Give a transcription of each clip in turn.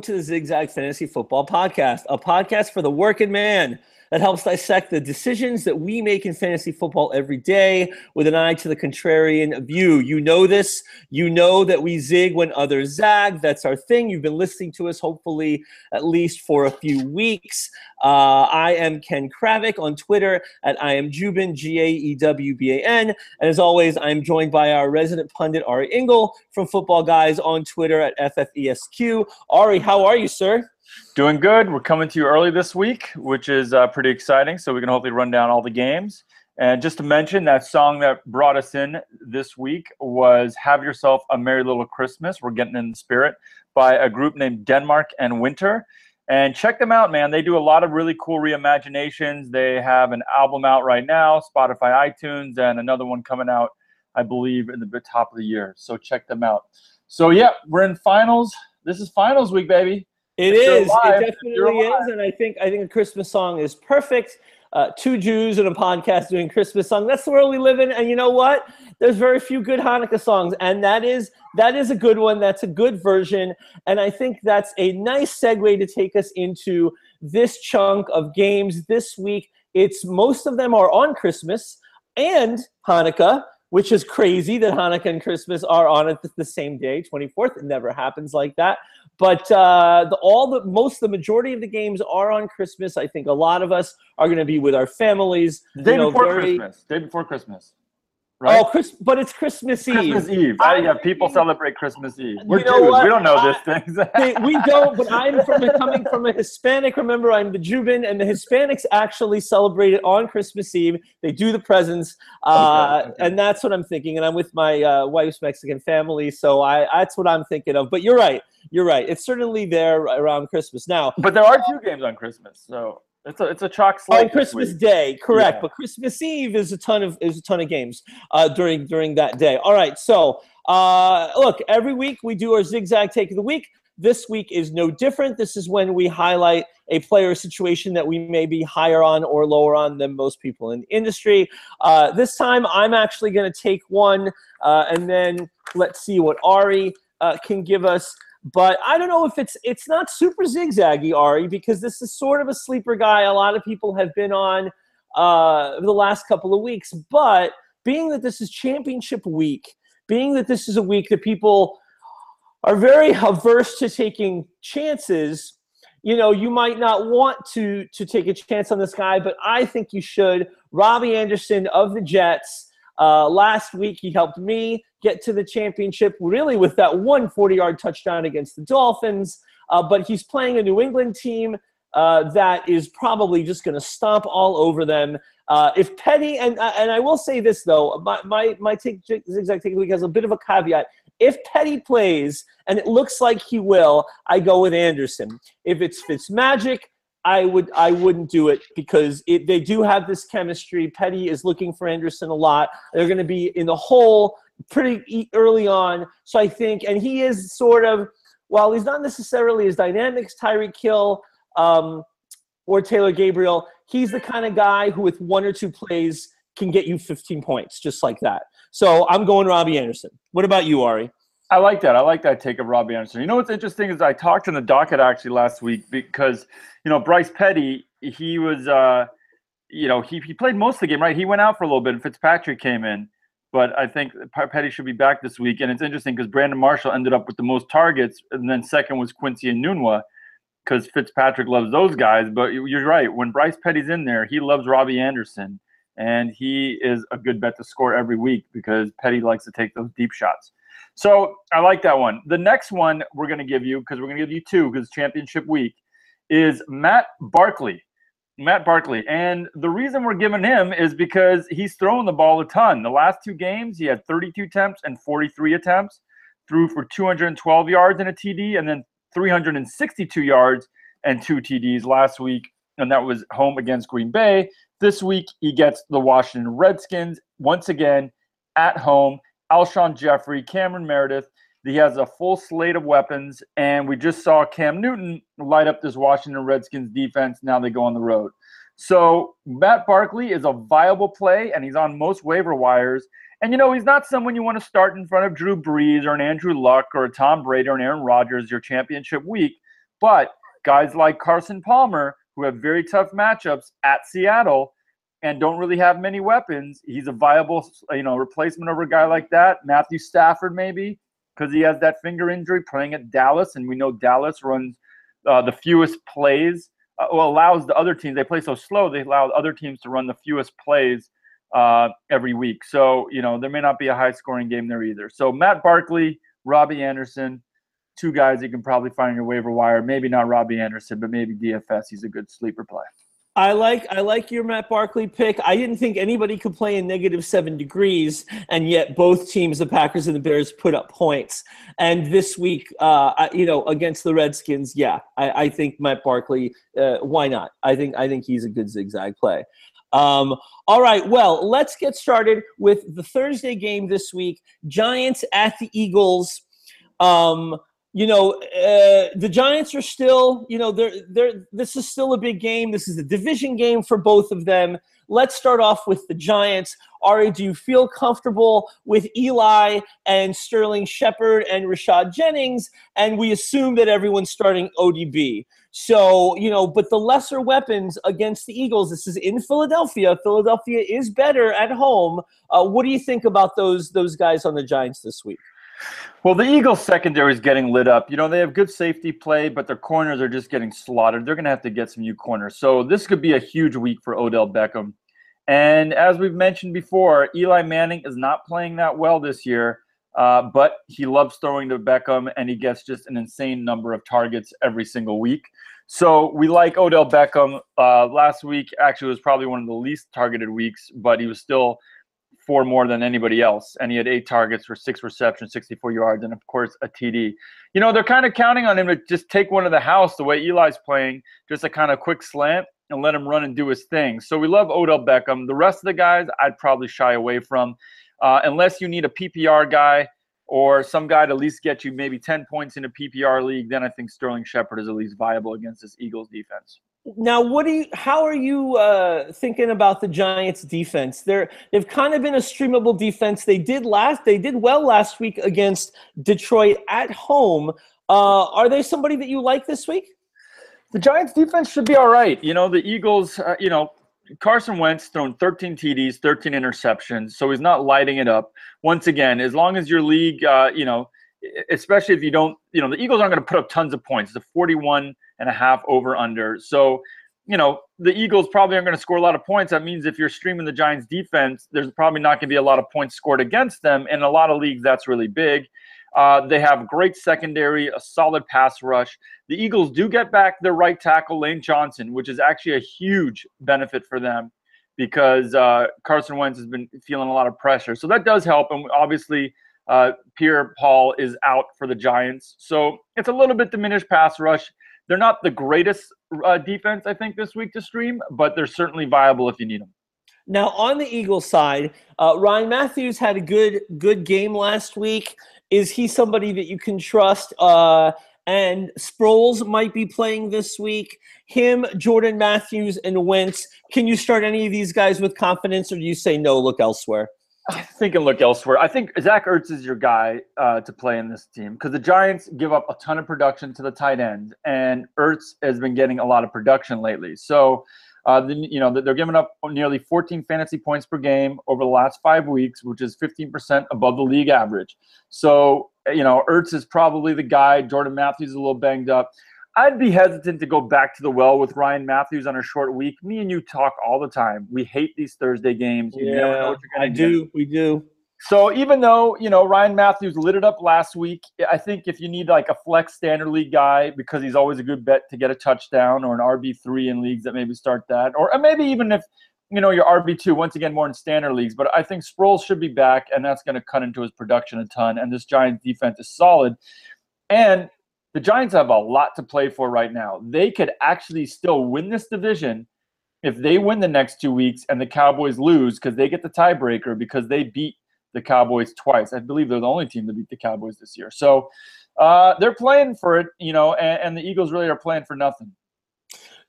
welcome to the Zigzag Fantasy Football Podcast, a podcast for the working man that helps dissect the decisions that we make in fantasy football every day with an eye to the contrarian view. You know this. You know that we zig when others zag. That's our thing. You've been listening to us, hopefully, at least for a few weeks. Uh, I am Ken Kravik on Twitter at I am Jubin, G A E W B A N. And as always, I'm joined by our resident pundit, Ari Engel from Football Guys on Twitter at FFESQ. Ari, how are you, sir? Doing good. We're coming to you early this week, which is uh, pretty exciting. So we can hopefully run down all the games. And just to mention, that song that brought us in this week was "Have Yourself a Merry Little Christmas." We're getting in the spirit by a group named Denmark and Winter. And check them out, man. They do a lot of really cool reimaginations. They have an album out right now, Spotify, iTunes, and another one coming out, I believe, in the top of the year. So check them out. So yeah, we're in finals. This is finals week, baby. It is. alive, it definitely is. And I think I think a Christmas song is perfect. Uh, two Jews and a podcast doing Christmas song. That's the world we live in. And you know what? There's very few good Hanukkah songs, and that is that is a good one. That's a good version, and I think that's a nice segue to take us into this chunk of games this week. It's most of them are on Christmas and Hanukkah, which is crazy that Hanukkah and Christmas are on at the- the same day, 24th. It never happens like that. But uh, the, all the most, the majority of the games are on Christmas. I think a lot of us are going to be with our families. The day you know, before very- Christmas. Day before Christmas. Right? Oh, Chris, but it's Christmas Eve. Christmas Eve. I- yeah, people celebrate Christmas Eve. We're You know Jews. what? We don't know I- these things. They- we don't, but I'm from a, coming from a Hispanic. Remember, I'm the Jubin, and the Hispanics actually celebrate it on Christmas Eve. They do the presents, uh, Okay, okay. and that's what I'm thinking. And I'm with my uh, wife's Mexican family, so I that's what I'm thinking of. But you're right, you're right. It's certainly there around Christmas now. but there are two games on Christmas, so it's a it's a chalk slate. on Christmas. Day, correct. Yeah. But Christmas Eve is a ton of is a ton of games uh, during during that day. All right, so uh, look, every week we do our zigzag take of the week. This week is no different. This is when we highlight a player situation that we may be higher on or lower on than most people in the industry. Uh, this time, I'm actually going to take one, uh, and then let's see what Ari uh, can give us but I don't know if it's it's not super zigzaggy, Ari, because this is sort of a sleeper guy. A lot of people have been on uh, the last couple of weeks, but being that this is championship week, being that this is a week that people are very averse to taking chances, you know, you might not want to to take a chance on this guy, but I think you should. Robbie Anderson of the Jets. Uh, last week, he helped me get to the championship, really with that one 40 yard touchdown against the Dolphins. Uh, but he's playing a New England team uh, that is probably just going to stomp all over them. Uh, if Petty and uh, and I will say this though, my my my take zigzag take week has a bit of a caveat. If Petty plays and it looks like he will, I go with Anderson. If it's Fitzmagic, I would I wouldn't do it because it, they do have this chemistry. Petty is looking for Anderson a lot. They're going to be in the hole pretty early on. So I think, and he is sort of while he's not necessarily as dynamic as Tyreek Hill um, or Taylor Gabriel, he's the kind of guy who with one or two plays can get you 15 points just like that. So I'm going Robbie Anderson. What about you, Ari? I like that. I like that take of Robbie Anderson. You know what's interesting is I talked in the docket actually last week because you know Bryce Petty, he was uh, you know he he played most of the game, right? He went out for a little bit, and Fitzpatrick came in. but I think Petty should be back this week. And it's interesting because Brandon Marshall ended up with the most targets, and then second was Quincy Enunwa because Fitzpatrick loves those guys. But you're right. When Bryce Petty's in there, he loves Robbie Anderson, and he is a good bet to score every week because Petty likes to take those deep shots. So I like that one. The next one we're going to give you, because we're going to give you two because championship week, is Matt Barkley. Matt Barkley. And the reason we're giving him is because he's throwing the ball a ton. The last two games, he had 32 attempts and 43 attempts, threw for 212 yards and a TD, and then 362 yards and two TDs last week. And that was home against Green Bay. This week, he gets the Washington Redskins once again at home. Alshon Jeffery, Cameron Meredith, he has a full slate of weapons, and we just saw Cam Newton light up this Washington Redskins defense. Now they go on the road. So Matt Barkley is a viable play, and he's on most waiver wires. And you know, he's not someone you want to start in front of Drew Brees or an Andrew Luck or a Tom Brady or an Aaron Rodgers your championship week. But guys like Carson Palmer, who have very tough matchups at Seattle and don't really have many weapons, he's a viable, you know, replacement over a guy like that. Matthew Stafford, maybe because he has that finger injury playing at Dallas, and we know Dallas runs uh, the fewest plays. Uh, well, allows the other teams. They play so slow. They allow other teams to run the fewest plays uh, every week. So you know there may not be a high scoring game there either. So Matt Barkley, Robbie Anderson, two guys you can probably find in your waiver wire. Maybe not Robbie Anderson, but maybe DFS. He's a good sleeper play. I like I like your Matt Barkley pick. I didn't think anybody could play in negative seven degrees, and yet both teams, the Packers and the Bears, put up points. And this week, uh, you know, against the Redskins, yeah, I, I think Matt Barkley. Uh, why not? I think I think he's a good zigzag play. Um, all right, well, let's get started with the Thursday game this week: Giants at the Eagles. Um, you know, uh, the Giants are still, you know, they're they're this is still a big game. This is a division game for both of them. Let's start off with the Giants. Ari, do you feel comfortable with Eli and Sterling Shepard and Rashad Jennings? And we assume that everyone's starting ODB. So, you know, but the lesser weapons against the Eagles, this is in Philadelphia. Philadelphia is better at home. Uh, what do you think about those those guys on the Giants this week? Well, the Eagles secondary is getting lit up. You know, they have good safety play, but their corners are just getting slaughtered. They're going to have to get some new corners. So this could be a huge week for Odell Beckham. And as we've mentioned before, Eli Manning is not playing that well this year, uh, but he loves throwing to Beckham, and he gets just an insane number of targets every single week. So we like Odell Beckham. Uh, last week actually was probably one of the least targeted weeks, but he was still – four more than anybody else, and he had eight targets for six receptions, 64 yards, and of course a TD. You know, they're kind of counting on him to just take one of the house the way Eli's playing, just a kind of quick slant and let him run and do his thing. So we love Odell Beckham. The rest of the guys, I'd probably shy away from, uh, unless you need a PPR guy or some guy to at least get you maybe 10 points in a PPR league. Then I think Sterling Shepard is at least viable against this Eagles defense. Now, what do you? How are you uh, thinking about the Giants' defense? They're they've kind of been a streamable defense. They did last. They did well last week against Detroit at home. Uh, are they somebody that you like this week? The Giants' defense should be all right. You know, the Eagles. Uh, you know, Carson Wentz thrown 13 TDs, 13 interceptions, so he's not lighting it up. Once again, as long as your league, uh, you know, especially if you don't, you know, the Eagles aren't going to put up tons of points. It's a 41 and a half over under. So, you know, the Eagles probably aren't going to score a lot of points. That means if you're streaming the Giants defense, there's probably not going to be a lot of points scored against them. In a lot of leagues, that's really big. Uh, they have great secondary, a solid pass rush. The Eagles do get back their right tackle, Lane Johnson, which is actually a huge benefit for them because uh, Carson Wentz has been feeling a lot of pressure. So that does help. And obviously, uh, Pierre Paul is out for the Giants. So it's a little bit diminished pass ruch. They're not the greatest uh, defense, I think, this week to stream, but they're certainly viable if you need them. Now, on the Eagles side, uh, Ryan Mathews had a good good game last week. Is he somebody that you can trust? Uh, and Sproles might be playing this week. Him, Jordan Matthews, and Wentz. Can you start any of these guys with confidence, or do you say no? Look elsewhere. I think and look elsewhere. I think Zach Ertz is your guy uh, to play in this team because the Giants give up a ton of production to the tight end, and Ertz has been getting a lot of production lately. So Uh, then, you know, they're giving up nearly 14 fantasy points per game over the last five weeks, which is 15% above the league average. So, you know, Ertz is probably the guy. Jordan Matthews is a little banged up. I'd be hesitant to go back to the well with Ryan Mathews on a short week. Me and you talk all the time. We hate these Thursday games. You yeah, I do. We do. So even though you know Ryan Mathews lit it up last week, I think if you need like a flex standard league guy because he's always a good bet to get a touchdown or an RB three in leagues that maybe start that, or uh, maybe even if you know your RB two once again more in standard leagues. But I think Sproles should be back, and that's going to cut into his production a ton. And this Giants defense is solid, and the Giants have a lot to play for right now. They could actually still win this division if they win the next two weeks and the Cowboys lose because they get the tiebreaker because they beat the Cowboys twice. I believe they're the only team to beat the Cowboys this year. So uh, they're playing for it, you know, and, and, the Eagles really are playing for nothing.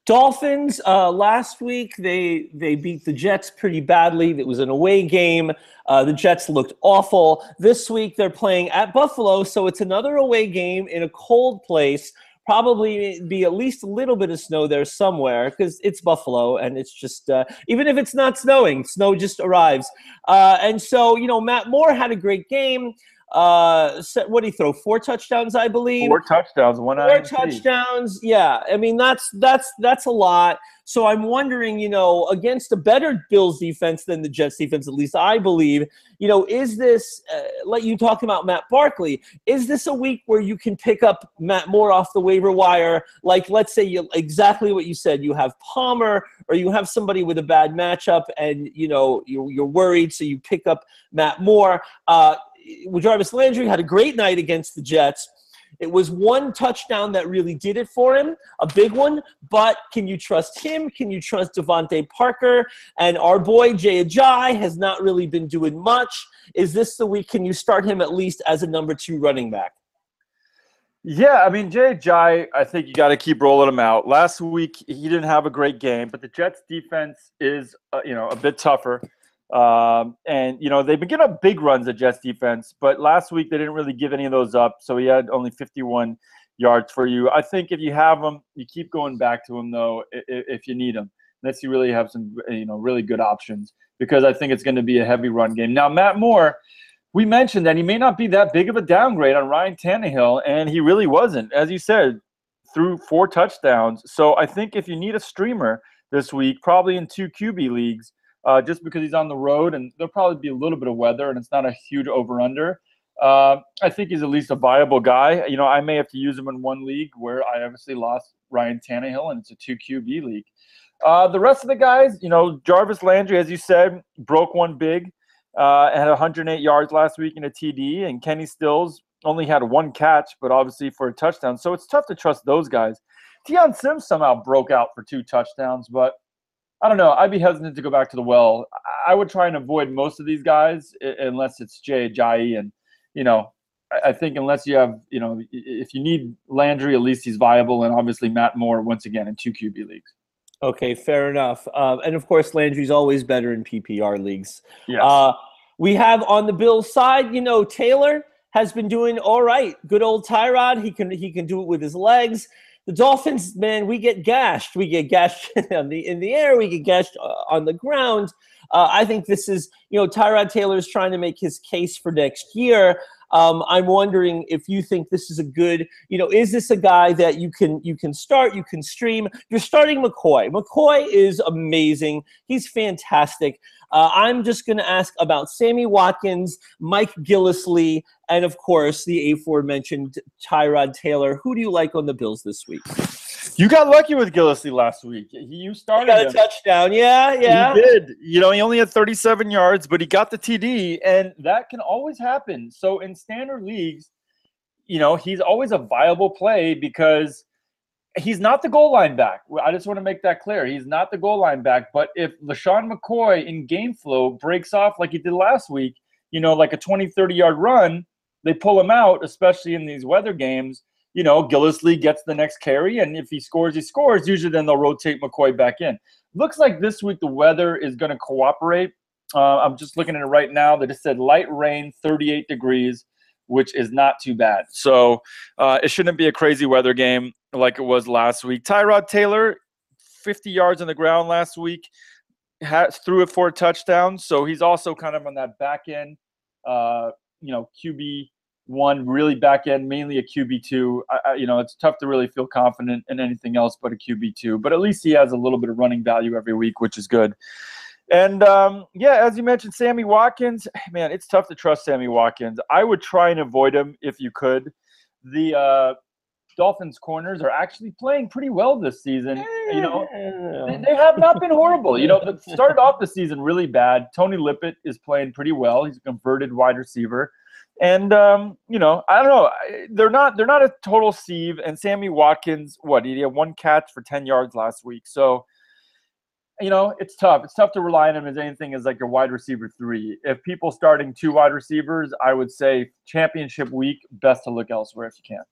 Dolphins uh, last week they they beat the Jets pretty badly. It was an away game. Uh, the Jets looked awful. This week they're playing at Buffalo, so it's another away game in a cold place probably be at least a little bit of snow there somewhere because it's Buffalo and it's just uh, even if it's not snowing, snow just arrives. Uh, and so you know, Matt Moore had a great game. Uh, what did he throw? Four touchdowns, I believe. Four touchdowns, one. Four touchdowns. Yeah, I mean that's that's that's a lot. So I'm wondering, you know, against a better Bills defense than the Jets defense, at least I believe, you know, is this, uh, let you talk about Matt Barkley, is this a week where you can pick up Matt Moore off the waiver wire? Like, let's say you exactly what you said, you have Palmer or you have somebody with a bad matchup and, you know, you're, you're worried, so you pick up Matt Moore. Uh, Jarvis Landry had a great night against the Jets. It was one touchdown that really did it for him, a big one. But can you trust him? Can you trust DeVante Parker? And our boy Jay Ajayi has not really been doing much. Is this the week? Can you start him at least as a number two running back? Yeah, I mean Jay Ajayi, I think you got to keep rolling him out. Last week he didn't have a great game, but the Jets defense is uh, you know a bit tougher. Um, and you know they've been getting up big runs at Jets defense, but last week they didn't really give any of those up. So he had only 51 yards for you. I think if you have them, you keep going back to him though if, if you need them, unless you really have some you know really good options. Because I think it's going to be a heavy run game. Now Matt Moore, we mentioned that he may not be that big of a downgrade on Ryan Tannehill, and he really wasn't, as you said, through four touchdowns. So I think if you need a streamer this week, probably in two QB leagues uh, just because he's on the road and there'll probably be a little bit of weather and it's not a huge over under. Uh, I think he's at least a viable guy. You know, I may have to use him in one league where I obviously lost Ryan Tannehill and it's a two QB league. Uh, the rest of the guys, you know, Jarvis Landry, as you said, broke one big, uh, had 108 yards last week in a TD, and Kenny Stills only had one catch, but obviously for a touchdown. So it's tough to trust those guys. Dion Sims somehow broke out for two touchdowns, but I don't know. I'd be hesitant to go back to the well. I would try and avoid most of these guys unless it's Jay Ajayi. And, you know, I think unless you have, you know, if you need Landry, at least he's viable. And obviously Matt Moore, once again, in two QB leagues. Okay, fair enough. Uh, and of course, Landry's always better in PPR leagues. Yes. Uh, we have on the Bills side, you know, Taylor has been doing all right. Good old Tyrod. He can he can do it with his legs the Dolphins, man, we get gashed. We get gashed in the in the air. We get gashed uh, on the ground. Uh, I think this is, you know, Tyrod Taylor is trying to make his case for next year. Um, I'm wondering if you think this is a good, you know, is this a guy that you can you can start, you can stream? You're starting McCoy. McCoy is amazing. He's fantastic. Uh, I'm just going to ask about Sammy Watkins, Mike Gillislee, and of course the aforementioned Tyrod Taylor. Who do you like on the Bills this week? You got lucky with Gillislee last week. You started. He got a him. touchdown. Yeah, yeah. He did. You know, he only had 37 yards, but he got the TD, and that can always happen. So in standard leagues, you know, he's always a viable play because he's not the goal line back. I just want to make that clear. He's not the goal line back. But if LeSean McCoy in game flow breaks off like he did last week, you know, like a 20, 30 yard run, they pull him out, especially in these weather games. You know, Gillislee gets the next carry, and if he scores, he scores. Usually, then they'll rotate McCoy back in. Looks like this week the weather is going to cooperate. Uh, I'm just looking at it right now. They just said light rain, 38 degrees which is not too bad. So uh, it shouldn't be a crazy weather game like it was last week. Tyrod Taylor, 50 yards on the ground last week. Has, threw it for a touchdown, so he's also kind of on that back end, uh, you know, QB one, really back end, mainly a QB two. I, I, you know, it's tough to really feel confident in anything else but a QB two. But at least he has a little bit of running value every week, which is good. And um, yeah, as you mentioned, Sammy Watkins, man, it's tough to trust Sammy Watkins. I would try and avoid him if you could. The uh, Dolphins corners are actually playing pretty well this season. You know, they, have not been horrible. You know, started off the season really bad. Tony Lippett is playing pretty well. He's a converted wide receiver. And um, you know, I don't know. They're not they're not a total sieve. And Sammy Watkins, what he had one catch for ten yards last week. So you know, it's tough. It's tough to rely on him as anything as like a wide receiver three. If people starting two wide receivers, I would say championship week, best to look elsewhere if you can.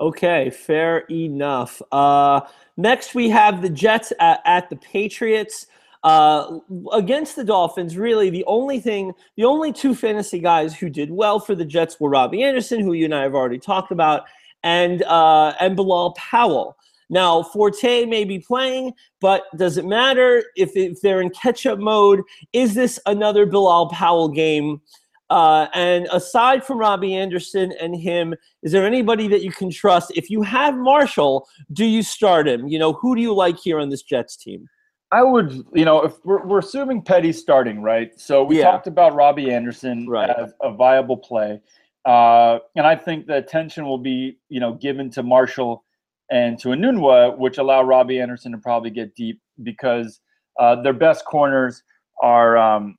Okay, fair enough. Uh, next, we have the Jets at, at the Patriots. Uh, against the Dolphins, really the only thing, the only two fantasy guys who did well for the Jets were Robbie Anderson, who you and I have already talked about, and uh, and Bilal Powell. Now, Forte may be playing, but does it matter if, if they're in catch up mode? Is this another Bilal Powell game? Uh, and aside from Robbie Anderson and him, is there anybody that you can trust? If you have Marshall, do you start him? You know, who do you like here on this Jets team? I would, you know, if we're, we're assuming Petty's starting, right? So we Yeah. talked about Robbie Anderson Right. as a viable play. Uh, and I think the attention will be, you know, given to Marshall and to Enunwa, which allow Robbie Anderson to probably get deep because uh, their best corners are um,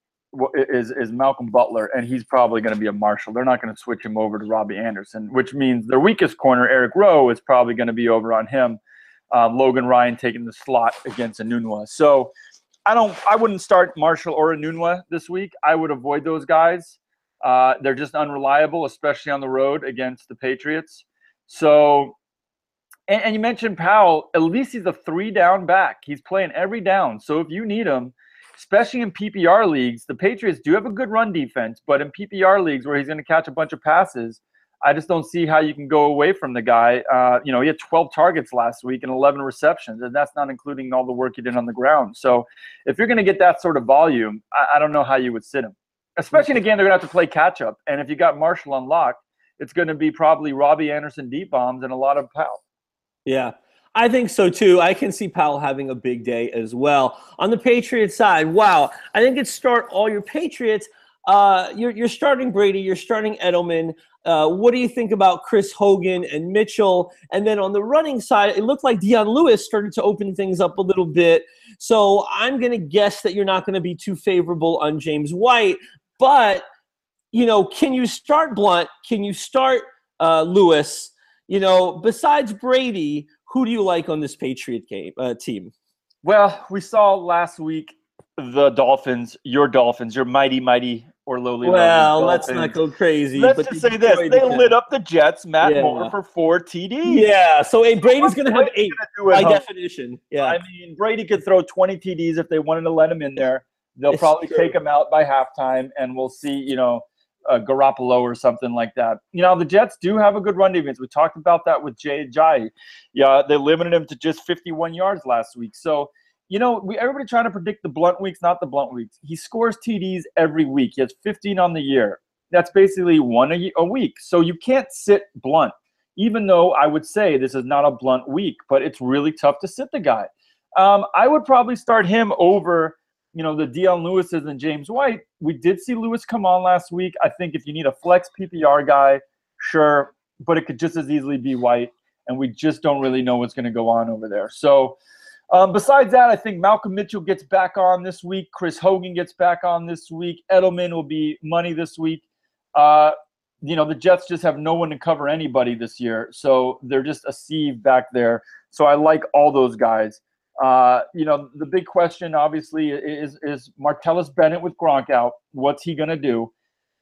is is Malcolm Butler, and he's probably going to be a Marshall. They're not going to switch him over to Robbie Anderson, which means their weakest corner, Eric Rowe, is probably going to be over on him. Uh, Logan Ryan taking the slot against Enunwa. So I don't. I wouldn't start Marshall or Enunwa this week. I would avoid those guys. Uh, they're just unreliable, especially on the road against the Patriots. So, and, and you mentioned Powell. At least he's a three down back. He's playing every down. So if you need him, especially in PPR leagues, the Patriots do have a good run defense. But in PPR leagues where he's going to catch a bunch of passes, I just don't see how you can go away from the guy. Uh, you know, he had 12 targets last week and 11 receptions, and that's not including all the work he did on the ground. So if you're going to get that sort of volume, I, I don't know how you would sit him. Especially in a game they're going to have to play catch up. And if you got Marshall unlocked, it's going to be probably Robbie Anderson deep bombs and a lot of Powell. Yeah, I think so too. I can see Powell having a big day as well. On the Patriots side, wow, I think it's start all your Patriots. Uh, you're, you're starting Brady, you're starting Edelman. Uh, what do you think about Chris Hogan and Mitchell? And then on the running side, it looked like Dion Lewis started to open things up a little bit. So I'm going to guess that you're not going to be too favorable on James White. But, you know, can you start Blount? Can you start uh, Lewis? You know, besides Brady, who do you like on this Patriot game uh, team? Well, we saw last week the Dolphins, your Dolphins, your mighty, mighty or lowly. Well, let's not go crazy. Let's just say this: they the lit up the Jets. Matt Yeah. Moore for four TDs. Yeah, so hey, Brady's going to have eight Brady gonna do at by home? definition. Yeah, I mean, Brady could throw 20 TDs if they wanted to let him in there. They'll It's probably true. take him out by halftime, and we'll see, you know, uh, Garoppolo or something like that. You know, the Jets do have a good run defense. We talked about that with Jay Ajayi. Yeah, they limited him to just 51 yards last week. So, you know, we everybody trying to predict the Blount weeks, not the Blount weeks. He scores TDs every week. He has 15 on the year. That's basically one a, a week. So you can't sit Blount. Even though I would say this is not a Blount week, but it's really tough to sit the guy. Um, I would probably start him over, you know, the Dion Lewis's and James White. We did see Lewis come on last week. I think if you need a flex PPR guy, sure, but it could just as easily be White, and we just don't really know what's going to go on over there. So, um, besides that, I think Malcolm Mitchell gets back on this week. Chris Hogan gets back on this week. Edelman will be money this week. Uh, you know, the Jets just have no one to cover anybody this year, so they're just a sieve back there. So I like all those guys. Uh, you know, the big question obviously is is Martellus Bennett with Gronk out. What's he gonna do?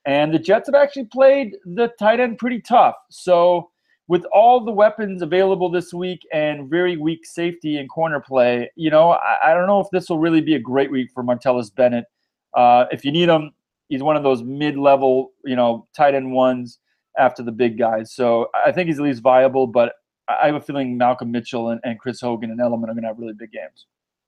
And the Jets have actually played the tight end pretty tough. So with all the weapons available this week and very weak safety and corner play, you know, I, I don't know if this will really be a great week for Martellus Bennett. Uh, if you need him, he's one of those mid-level, you know, tight end ones after the big guys. So I think he's at least viable, but I have a feeling Malcolm Mitchell and, and Chris Hogan and Edelman are going to have really big games.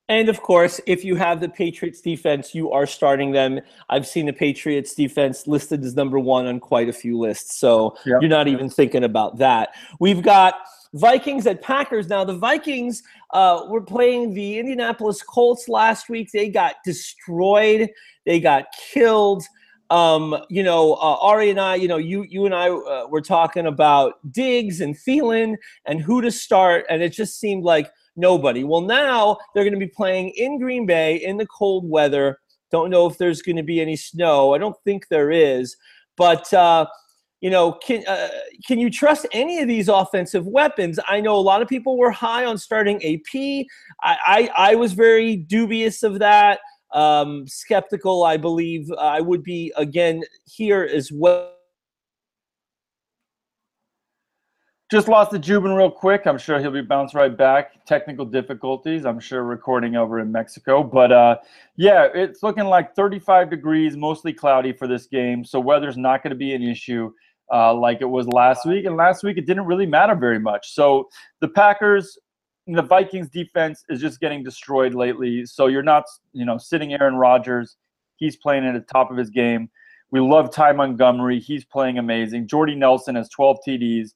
And of course, if you have the Patriots defense, you are starting them. I've seen the Patriots defense listed as number one on quite a few lists. So Yep. you're not even thinking about that. We've got Vikings at Packers. Now, the Vikings uh, were playing the Indianapolis Colts last week. They got destroyed, they got killed. Um, you know, uh, Ari and I, you know, you you and I uh, were talking about Diggs and Thielen and who to start, and it just seemed like nobody. Well, now they're going to be playing in Green Bay in the cold weather. Don't know if there's going to be any snow. I don't think there is, but uh, you know, can uh, can you trust any of these offensive weapons? I know a lot of people were high on starting AP. I I, I was very dubious of that. Um, skeptical, I believe I would be again here as well. Just lost the Jubin real quick. I'm sure he'll be bounced right back. Technical difficulties. I'm sure recording over in Mexico. But uh, yeah, it's looking like 35 degrees, mostly cloudy for this game. So weather's not going to be an issue uh, like it was last week. And last week it didn't really matter very much. So the Packers, the Vikings defense is just getting destroyed lately. So you're not, you know, sitting Aaron Rodgers. He's playing at the top of his game. We love Ty Montgomery. He's playing amazing. Jordy Nelson has 12 TDs.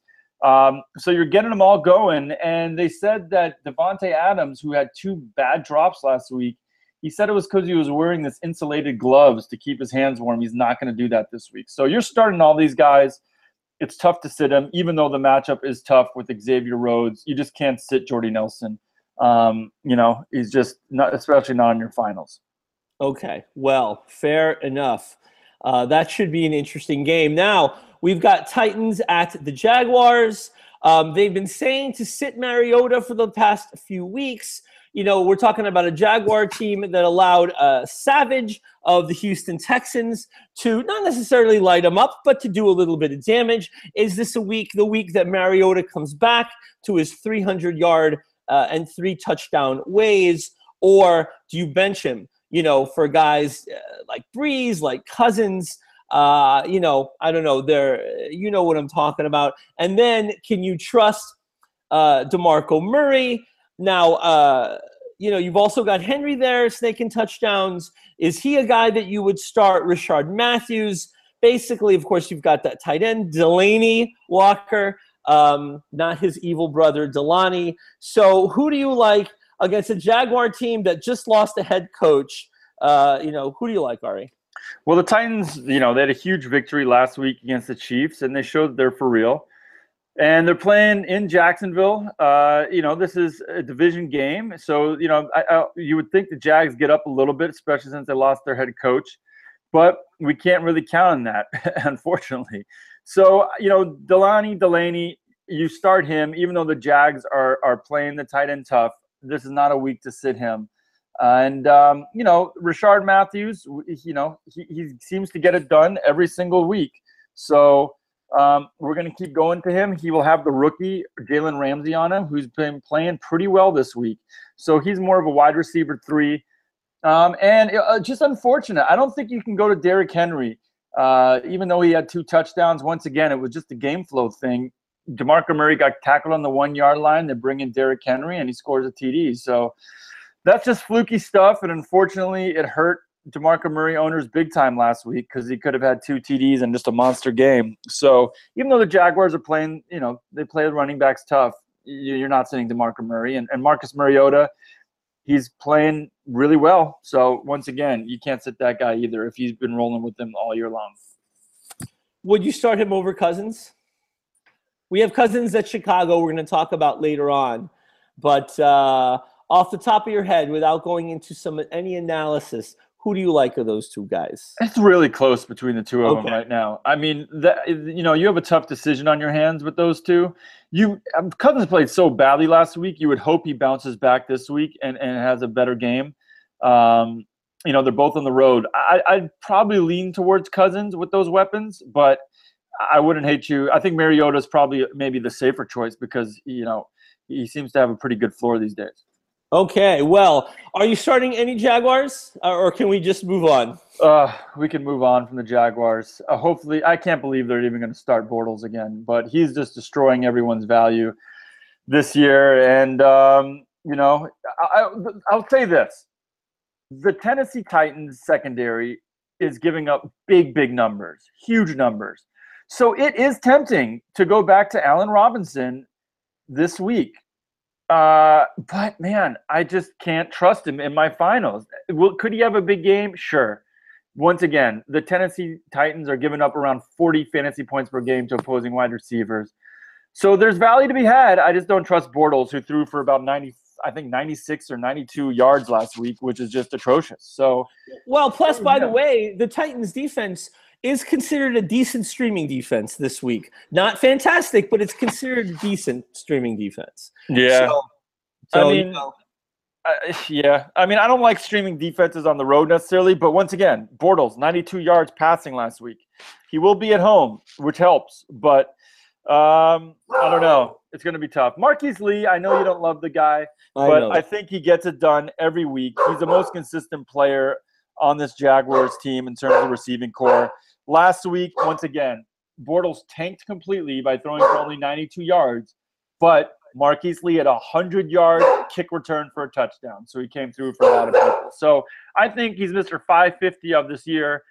Um, so you're getting them all going. And they said that Davante Adams, who had two bad drops last week, he said it was because he was wearing this insulated gloves to keep his hands warm. He's not going to do that this week. So you're starting all these guys. It's tough to sit him, even though the matchup is tough with Xavier Rhodes. You just can't sit Jordy Nelson. Um, you know, he's just not, especially not in your finals. Okay, well, fair enough. Uh, that should be an interesting game. Now, we've got Titans at the Jaguars. Um, they've been saying to sit Mariota for the past few weeks. You know, we're talking about a Jaguar team that allowed Savage of the Houston Texans to not necessarily light them up, but to do a little bit of damage. Is this a week, the week that Mariota comes back to his 300 yard uh, and three touchdown ways, or do you bench him? You know, for guys uh, like Brees, like Cousins, uh, you know, I don't know. They're, you know what I'm talking about. And then, can you trust uh, Demarco Murray? Now, uh, you know, you've also got Henry there, snaking touchdowns. Is he a guy that you would start? Rishard Matthews. Basically, of course, you've got that tight end, Delaney Walker, um, not his evil brother, Delani. So, who do you like against a Jaguar team that just lost a head coach? Uh, you know, who do you like, Ari? Well, the Titans, you know, they had a huge victory last week against the Chiefs, and they showed they're for real. And they're playing in Jacksonville. Uh, you know, this is a division game, so you know, I, I, you would think the Jags get up a little bit, especially since they lost their head coach. But we can't really count on that, unfortunately. So you know, Delani Delaney, you start him, even though the Jags are are playing the tight end tough. This is not a week to sit him. And um, you know, Rishard Matthews, you know, he, he seems to get it done every single week. So um, we're going to keep going to him. He will have the rookie Jalen Ramsey on him, who's been playing pretty well this week. So he's more of a wide receiver three. Um, and uh, just unfortunate. I don't think you can go to Derrick Henry, uh, even though he had two touchdowns. Once again, it was just a game flow thing. DeMarco Murray got tackled on the one yard line. They bring in Derrick Henry, and he scores a TD. So that's just fluky stuff. And unfortunately, it hurt DeMarco Murray owners big time last week because he could have had two TDs and just a monster game. So even though the Jaguars are playing, you know, they play the running backs tough, you're not sitting DeMarco Murray. And, and Marcus Mariota, he's playing really well. So once again, you can't sit that guy either if he's been rolling with them all year long. Would you start him over Cousins? We have Cousins at Chicago. We're going to talk about later on, but uh, off the top of your head, without going into some any analysis, who do you like of those two guys? It's really close between the two of Okay. them right now. I mean, that you know, you have a tough decision on your hands with those two. You um, Cousins played so badly last week. You would hope he bounces back this week and, and has a better game. Um, you know, they're both on the road. I, I'd probably lean towards Cousins with those weapons, but I wouldn't hate you. I think Mariota is probably maybe the safer choice because you know he seems to have a pretty good floor these days. Okay, well, are you starting any Jaguars, uh, or can we just move on? Uh, we can move on from the Jaguars. Uh, hopefully, I can't believe they're even going to start Bortles again, but he's just destroying everyone's value. this year. And, um, you know, I, I'll say this the Tennessee Titans secondary is giving up big, big numbers, huge numbers. So it is tempting to go back to Allen Robinson this week. Uh, but man, I just can't trust him in my finals. Will, could he have a big game? Sure. Once again, the Tennessee Titans are giving up around 40 fantasy points per game to opposing wide receivers. So there's value to be had. I just don't trust Bortles, who threw for about 90, I think 96 or 92 yards last week, which is just atrocious. So, well, plus, by yeah. the way, the Titans defense is considered a decent streaming defense this week. Not fantastic, but it's considered decent streaming defense. Yeah. So, so I mean, you know. uh, yeah. I mean, I don't like streaming defenses on the road necessarily, but once again, Bortles, 92 yards passing last week. He will be at home, which helps, but um, I don't know. It's going to be tough. Marquise Lee, I know you don't love the guy, but I, I think he gets it done every week. He's the most consistent player on this Jaguars team in terms of receiving corps. Last week, once again, Bortles tanked completely by throwing for only 92 yards, but Marquise Lee had a 100 yard kick return for a touchdown. So he came through for a lot of people. So I think he's Mr. 550 of this year.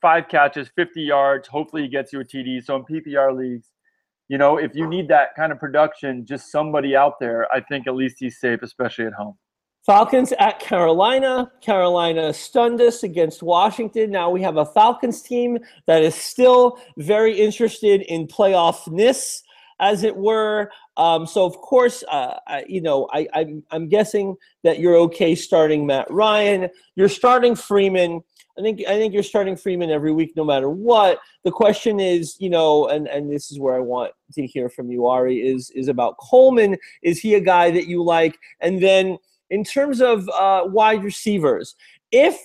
Five catches, 50 yards. Hopefully he gets you a TD. So in PPR leagues, you know, if you need that kind of production, just somebody out there, I think at least he's safe, especially at home. Falcons at Carolina. Carolina stunned us against Washington. Now we have a Falcons team that is still very interested in playoffness, as it were. Um, so of course, uh, I, you know, I, I'm, I'm guessing that you're okay starting Matt Ryan. You're starting Freeman. I think I think you're starting Freeman every week, no matter what. The question is, you know, and and this is where I want to hear from you, Ari, is is about Coleman. Is he a guy that you like? And then in terms of uh, wide receivers, if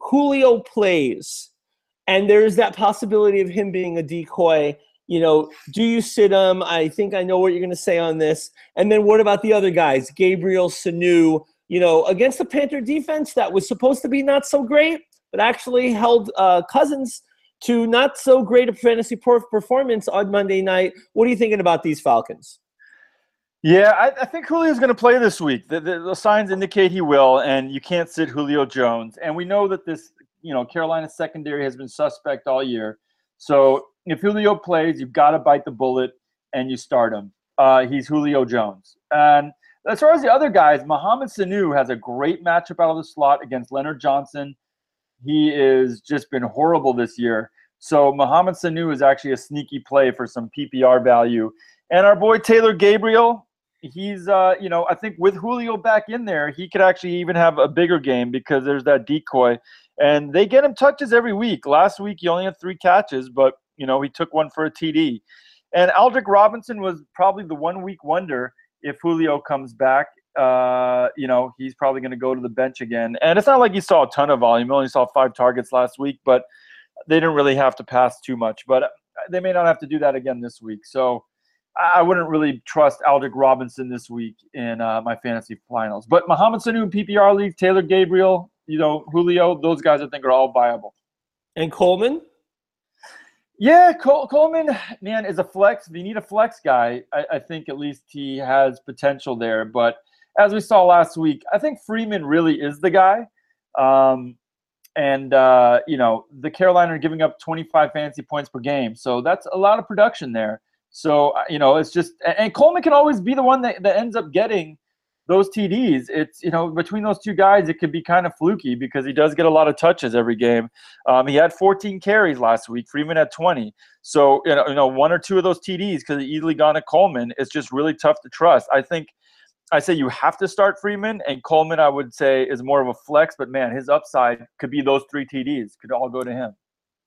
Julio plays, and there's that possibility of him being a decoy. You know, do you sit him? I think I know what you're going to say on this. And then what about the other guys, Gabriel, Sanu? You know, against the Panther defense that was supposed to be not so great but actually held uh, Cousins to not so great a fantasy performance on Monday night. What are you thinking about these Falcons? Yeah, I, I think Julio's going to play this week. The, the, the, signs indicate he will, and you can't sit Julio Jones. And we know that this, you know, Carolina secondary has been suspect all year. So if Julio plays, you've got to bite the bullet and you start him. Uh, he's Julio Jones. And as far as the other guys, Mohamed Sanu has a great matchup out of the slot against Leonard Johnson he is just been horrible this year. So Mohamed Sanu is actually a sneaky play for some PPR value. And our boy Taylor Gabriel, he's uh, you know, I think with Julio back in there, he could actually even have a bigger game because there's that decoy. And they get him touches every week. Last week he only had three catches, but you know, he took one for a TD. And Aldrick Robinson was probably the one week wonder if Julio comes back uh, you know, he's probably going to go to the bench again. And it's not like he saw a ton of volume. He only saw five targets last week, but they didn't really have to pass too much. But uh, they may not have to do that again this week. So I wouldn't really trust Aldrick Robinson this week in uh, my fantasy finals. But Mohamed Sanu in PPR league, Taylor Gabriel, you know, Julio, those guys I think are all viable. And Coleman? Yeah, Col- Coleman, man, is a flex. If you need a flex guy, I, I think at least he has potential there. But as we saw last week, I think Freeman really is the guy. Um, and uh, you know, the Carolina are giving up 25 fantasy points per game, so that's a lot of production there. So uh, you know, it's just and Coleman can always be the one that, that ends up getting those TDs. It's you know between those two guys, it could be kind of fluky because he does get a lot of touches every game. Um, he had 14 carries last week. Freeman had 20. So you know, you know one or two of those TDs could have easily gone to Coleman. It's just really tough to trust. I think I say you have to start Freeman and Coleman. I would say is more of a flex, but man, his upside could be those three TDs could all go to him.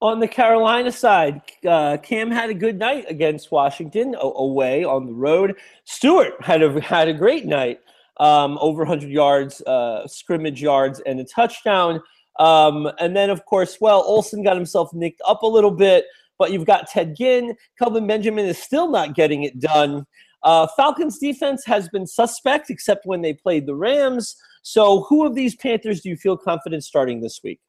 On the Carolina side, uh, Cam had a good night against Washington away on the road. Stewart had a had a great night, um, over 100 yards, uh, scrimmage yards, and a touchdown. Um, and then, of course, well, Olsen got himself nicked up a little bit, but you've got Ted Ginn. Kelvin Benjamin is still not getting it done. Uh, Falcons defense has been suspect, except when they played the Rams. So, who of these Panthers do you feel confident starting this week?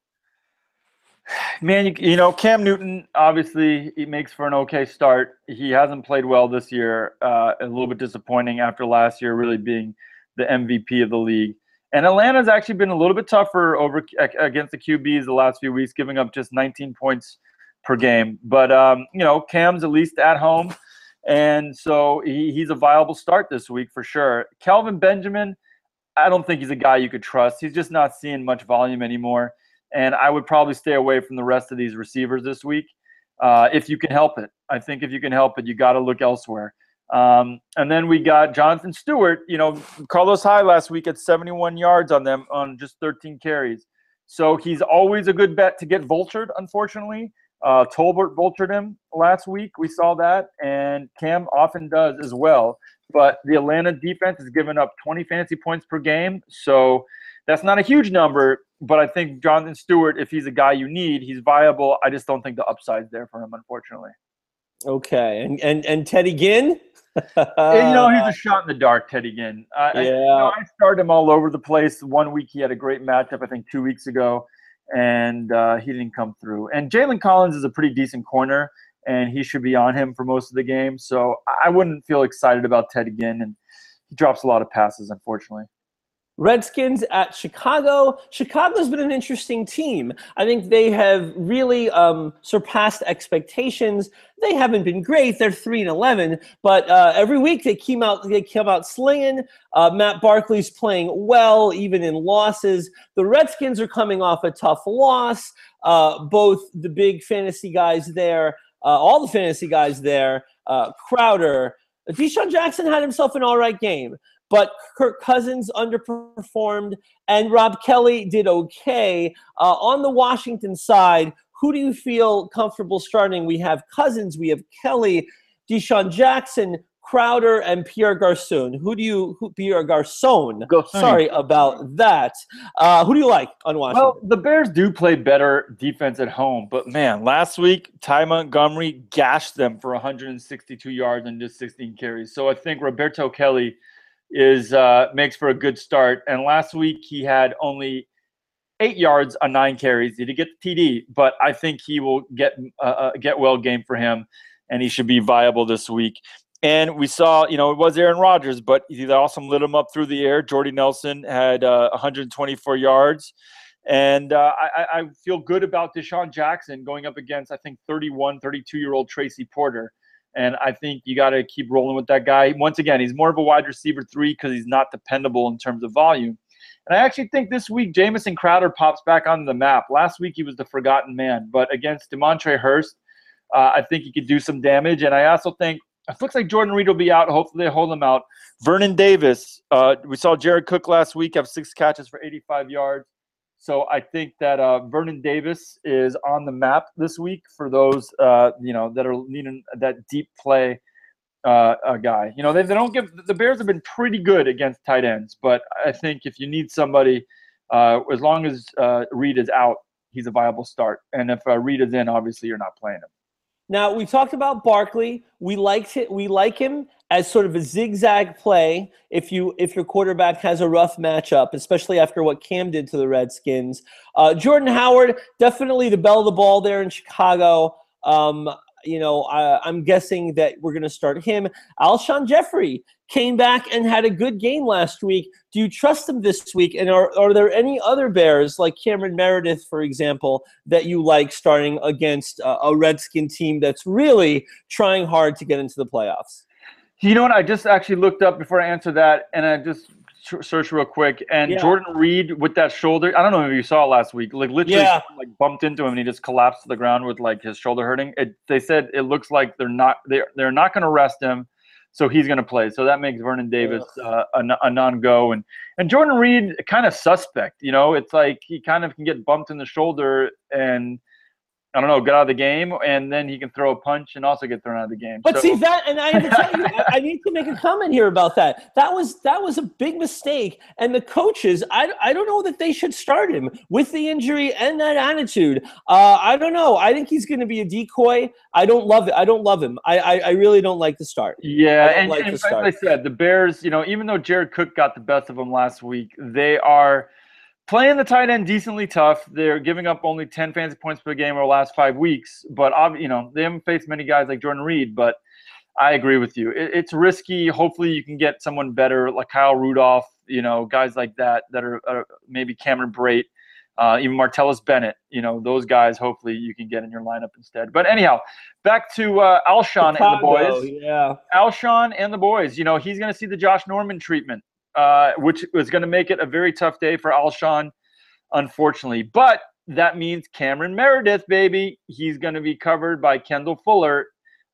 Man, you, you know Cam Newton obviously he makes for an okay start. He hasn't played well this year. Uh, a little bit disappointing after last year really being the MVP of the league. And Atlanta's actually been a little bit tougher over against the QBs the last few weeks, giving up just 19 points per game. But um, you know, Cam's at least at home, and so he, he's a viable start this week for sure. Kelvin Benjamin, I don't think he's a guy you could trust. He's just not seeing much volume anymore, and I would probably stay away from the rest of these receivers this week uh, if you can help it. I think if you can help it, you got to look elsewhere. Um, and then we got Jonathan Stewart. You know, Carlos Hyde last week at 71 yards on them on just 13 carries. So he's always a good bet to get vultured, unfortunately. Uh, Tolbert vultured him last week. We saw that. And Cam often does as well. But the Atlanta defense has given up 20 fantasy points per game. So that's not a huge number. But I think Jonathan Stewart, if he's a guy you need, he's viable. I just don't think the upside's there for him, unfortunately. Okay. And, and, and Teddy Ginn? you know, he's a shot in the dark, Teddy Ginn. Uh, yeah. I, you know, I started him all over the place. One week he had a great matchup, I think two weeks ago, and uh, he didn't come through. And Jalen Collins is a pretty decent corner, and he should be on him for most of the game. So I wouldn't feel excited about Teddy Ginn, and he drops a lot of passes, unfortunately. Redskins at Chicago. Chicago's been an interesting team. I think they have really um, surpassed expectations. They haven't been great. They're three and eleven, but uh, every week they came out. They came out slinging. Uh, Matt Barkley's playing well, even in losses. The Redskins are coming off a tough loss. Uh, both the big fantasy guys there, uh, all the fantasy guys there, uh, Crowder. DeSean Jackson had himself an all right game but Kirk Cousins underperformed and Rob Kelley did okay. Uh, on the Washington side, who do you feel comfortable starting? We have Cousins, we have Kelley, DeSean Jackson, Crowder, and Pierre Garcon. Who do you, who, Pierre Garcon? Sorry about that. Uh, who do you like on Washington? Well, the Bears do play better defense at home, but man, last week Ty Montgomery gashed them for 162 yards and just 16 carries. So I think Roberto Kelley is uh, makes for a good start. And last week he had only eight yards on nine carries. He did get the TD, but I think he will get uh, uh, get well game for him, and he should be viable this week. And we saw, you know, it was Aaron Rodgers, but he also lit him up through the air. Jordy Nelson had uh, 124 yards. And uh, I, I, feel good about DeSean Jackson going up against, I think, 31, 32 year old Tracy Porter. And I think you got to keep rolling with that guy. Once again, he's more of a wide receiver three because he's not dependable in terms of volume. And I actually think this week Jamison Crowder pops back on the map. Last week he was the forgotten man, but against Demontre Hurst, uh, I think he could do some damage. And I also think it looks like Jordan Reed will be out. Hopefully they hold him out. Vernon Davis, uh, we saw Jared Cook last week have six catches for 85 yards. So I think that uh, Vernon Davis is on the map this week for those uh, you know that are needing that deep play uh, guy. You know they, they don't give the Bears have been pretty good against tight ends, but I think if you need somebody, uh, as long as uh, Reed is out, he's a viable start. And if uh, Reed is in, obviously you're not playing him. Now we talked about Barkley. We liked it. We like him as sort of a zigzag play. If you if your quarterback has a rough matchup, especially after what Cam did to the Redskins, uh, Jordan Howard definitely the belle of the ball there in Chicago. Um, you know, I, am guessing that we're going to start him. Alshon Jeffery came back and had a good game last week. Do you trust him this week? And are, are there any other Bears, like Cameron Meredith, for example, that you like starting against a, a Redskin team that's really trying hard to get into the playoffs? You know what? I just actually looked up before I answer that, and I just search real quick. And yeah. Jordan Reed with that shoulder, I don't know if you saw it last week, like literally yeah. like bumped into him and he just collapsed to the ground with like his shoulder hurting. It, they said it looks like they're not they're they're not going to rest him, so he's going to play. So that makes Vernon Davis uh, a, a non-go. And and Jordan Reed kind of suspect. You know, it's like he kind of can get bumped in the shoulder and I don't know, get out of the game, and then he can throw a punch and also get thrown out of the game. But so. see that, and I, you, I, need to make a comment here about that. That was that was a big mistake, and the coaches, I, I don't know that they should start him with the injury and that attitude. Uh, I don't know. I think he's going to be a decoy. I don't love it. I don't love him. I I, I really don't like the start. Yeah, and, like and as I said, the Bears, you know, even though Jared Cook got the best of them last week, they are playing the tight end decently tough. They're giving up only 10 fantasy points per game over the last five weeks, but you know they haven't faced many guys like Jordan Reed. But I agree with you. It, it's risky. Hopefully, you can get someone better like Kyle Rudolph. You know, guys like that that are, are maybe Cameron Brate uh, even Martellus Bennett, you know, those guys, hopefully you can get in your lineup instead. But anyhow, back to uh, Alshon Chicago, and the boys. Yeah. Alshon and the boys, you know, he's going to see the Josh Norman treatment, uh, which was going to make it a very tough day for Alshon, unfortunately. But that means Cameron Meredith, baby. He's going to be covered by Kendall Fuller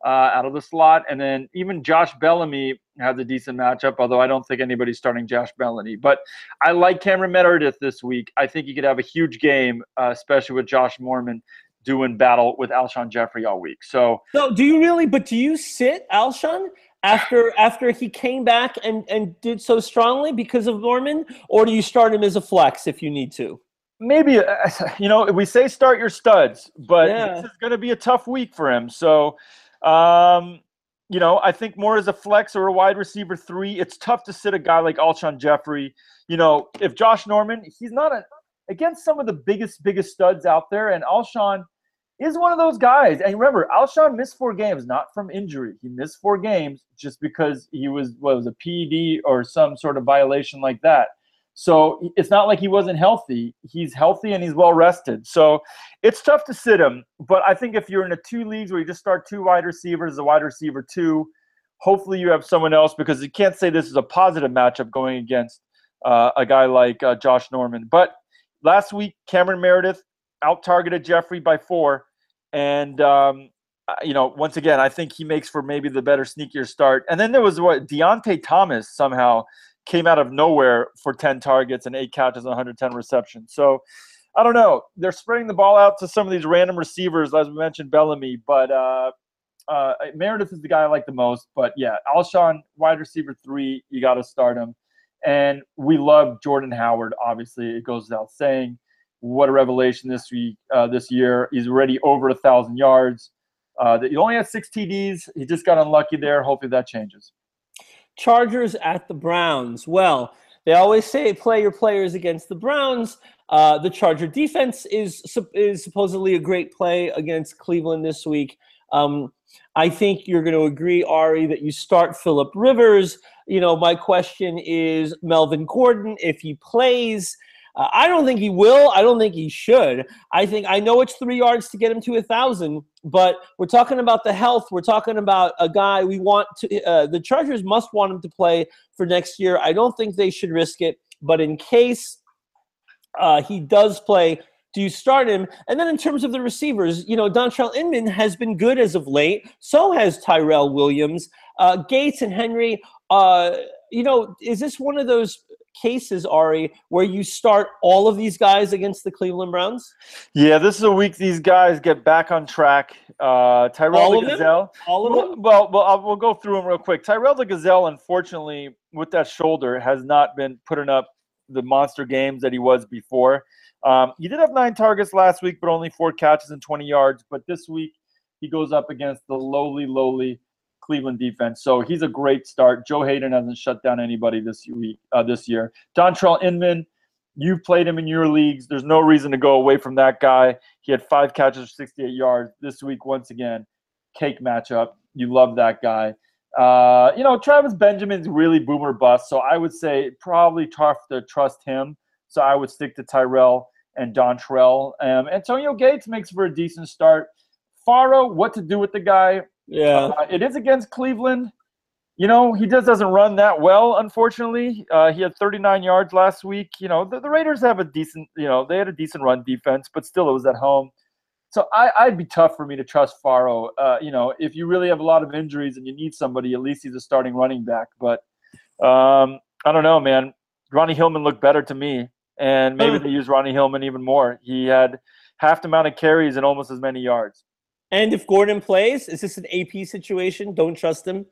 uh, out of the slot. And then even Josh Bellamy has a decent matchup, although I don't think anybody's starting Josh Bellamy. But I like Cameron Meredith this week. I think he could have a huge game, uh, especially with Josh Norman doing battle with Alshon Jeffery all week. So, so do you really? But do you sit Alshon after after he came back and and did so strongly because of Norman, or do you start him as a flex if you need to? Maybe uh, you know we say start your studs, but yeah. this is going to be a tough week for him. So um, you know, I think more as a flex or a wide receiver three, it's tough to sit a guy like Alshon Jeffery. You know, if Josh Norman, he's not a, against some of the biggest, biggest studs out there, and Alshon is one of those guys. And remember, Alshon missed four games, not from injury. He missed four games just because he was what was a PED or some sort of violation like that. So it's not like he wasn't healthy. He's healthy and he's well rested. So it's tough to sit him. But I think if you're in a two leagues where you just start two wide receivers, a wide receiver two, hopefully you have someone else because you can't say this is a positive matchup going against uh, a guy like uh, Josh Norman. But last week, Cameron Meredith out targeted Jeffery by four. And, um, uh, you know, once again, I think he makes for maybe the better, sneakier start. And then there was what Deontay Thomas somehow came out of nowhere for 10 targets and eight catches and 110 receptions. So I don't know. They're spreading the ball out to some of these random receivers, as we mentioned, Bellamy. But uh, uh, Meredith is the guy I like the most. But yeah, Alshon, wide receiver three, you got to start him. And we love Jordan Howard. Obviously, it goes without saying. What a revelation this week, uh, this year. He's already over a thousand yards. Uh, he only has six TDs. He just got unlucky there. Hopefully that changes. Chargers at the Browns. Well, they always say play your players against the Browns. Uh, the Charger defense is is supposedly a great play against Cleveland this week. Um, I think you're going to agree, Ari, that you start Philip Rivers. You know, my question is Melvin Gordon, if he plays, uh, I don't think he will. I don't think he should. I think I know it's three yards to get him to a thousand, but we're talking about the health. We're talking about a guy we want to. Uh, the Chargers must want him to play for next year. I don't think they should risk it, but in case uh, he does play, do you start him? And then in terms of the receivers, you know, Dontrelle Inman has been good as of late. So has Tyrell Williams, uh, Gates, and Henry. Uh, you know, is this one of those cases, Ari, where you start all of these guys against the Cleveland Browns? Yeah, this is a week these guys get back on track. Uh, Tyrell all the Gazelle. All of them? Well, well, I'll, we'll go through them real quick. Tyrell the Gazelle, unfortunately, with that shoulder, has not been putting up the monster games that he was before. Um, he did have nine targets last week, but only four catches and 20 yards. But this week, he goes up against the lowly, lowly Cleveland defense. So he's a great start. Joe Haden hasn't shut down anybody this week uh, this year. Dontrelle Inman, you've played him in your leagues. There's no reason to go away from that guy. He had five catches for 68 yards this week. Once again, cake matchup. You love that guy. Uh, you know, Travis Benjamin's really boomer bust, so I would say probably tough to trust him. So I would stick to Tyrell and Dontrelle. Um, Antonio Gates makes for a decent start. Farrow, what to do with the guy? Yeah, uh, it is against Cleveland. You know, he just doesn't run that well, unfortunately. Uh, he had 39 yards last week. You know, the, the, Raiders have a decent, you know, they had a decent run defense, but still it was at home. So I, would be tough for me to trust Farrow. Uh, you know, if you really have a lot of injuries and you need somebody, at least he's a starting running back. But um, I don't know, man. Ronnie Hillman looked better to me, and maybe they use Ronnie Hillman even more. He had half the amount of carries and almost as many yards. And if Gordon plays, is this an AP situation? Don't trust him.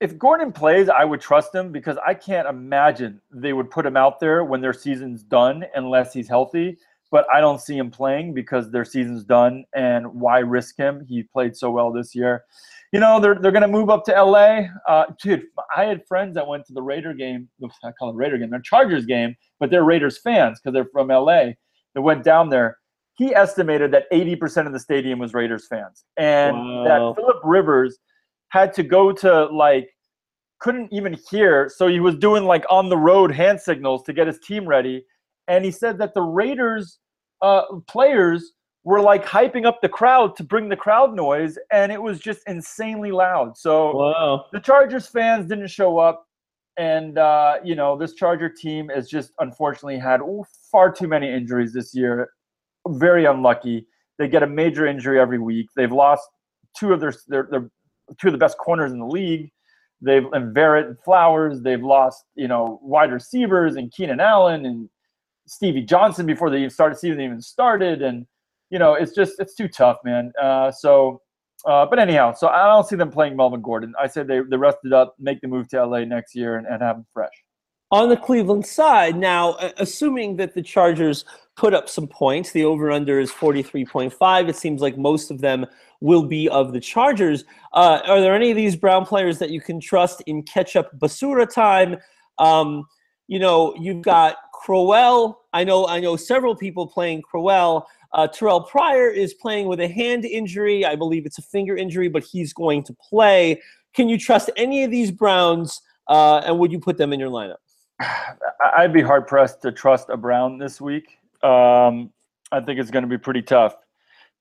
If Gordon plays, I would trust him because I can't imagine they would put him out there when their season's done unless he's healthy. But I don't see him playing because their season's done, and why risk him? He played so well this year. you know, they're they're gonna move up to LA. Uh, dude, I had friends that went to the Raider game. I call it Raider game. They're Chargers game, but they're Raiders fans because they're from LA. They went down there. He estimated that 80% of the stadium was Raiders fans, and Wow. that Philip Rivers had to go to like couldn't even hear, so he was doing like on the road hand signals to get his team ready. And he said that the Raiders uh, players were like hyping up the crowd to bring the crowd noise, and it was just insanely loud. So Wow. the Chargers fans didn't show up, and uh, you know this Charger team has just unfortunately had far too many injuries this year. Very unlucky. They get a major injury every week. They've lost two of their their, their two of the best corners in the league. They've and Verrett and Flowers. They've lost you know wide receivers and Keenan Allen and Stevie Johnson before even started season even started and you know it's just it's too tough man uh, so uh, but anyhow so I don't see them playing Melvin Gordon I said they they rested up make the move to LA next year and, and have him fresh On the Cleveland side, now, assuming that the Chargers put up some points, the over under is 43.5. It seems like most of them will be of the Chargers. Uh, are there any of these Brown players that you can trust in catch up Basura time? Um, you know, you've got Crowell. I know, I know several people playing Crowell. Uh, Terrell Pryor is playing with a hand injury. I believe it's a finger injury, but he's going to play. Can you trust any of these Browns? Uh, and would you put them in your lineup? I'd be hard pressed to trust a Brown this week. Um, I think it's going to be pretty tough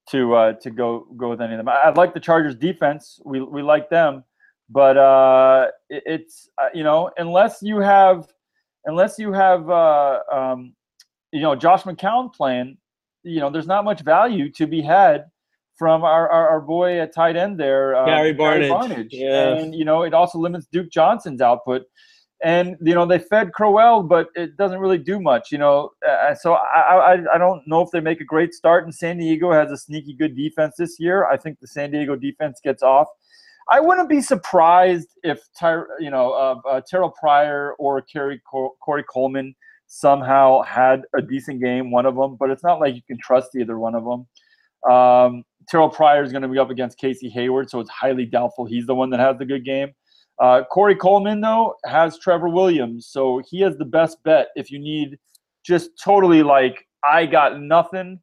to uh, to go go with any of them. I, I like the Chargers defense. We we like them, but uh, it, it's uh, you know unless you have unless you have uh, um, you know Josh McCown playing, you know there's not much value to be had from our, our, our boy at tight end there, uh, Gary Barnidge. Yeah. and you know it also limits Duke Johnson's output and you know they fed Crowell, but it doesn't really do much. You know, uh, so I, I I don't know if they make a great start. And San Diego has a sneaky good defense this year. I think the San Diego defense gets off. I wouldn't be surprised if Ty, you know uh, uh, Terrell Pryor or Kerry Co- Corey Coleman somehow had a decent game, one of them. But it's not like you can trust either one of them. Um, Terrell Pryor is going to be up against Casey Hayward, so it's highly doubtful he's the one that has the good game. Uh, Corey Coleman, though, has Trevor Williams, so he has the best bet if you need just totally like, I got nothing,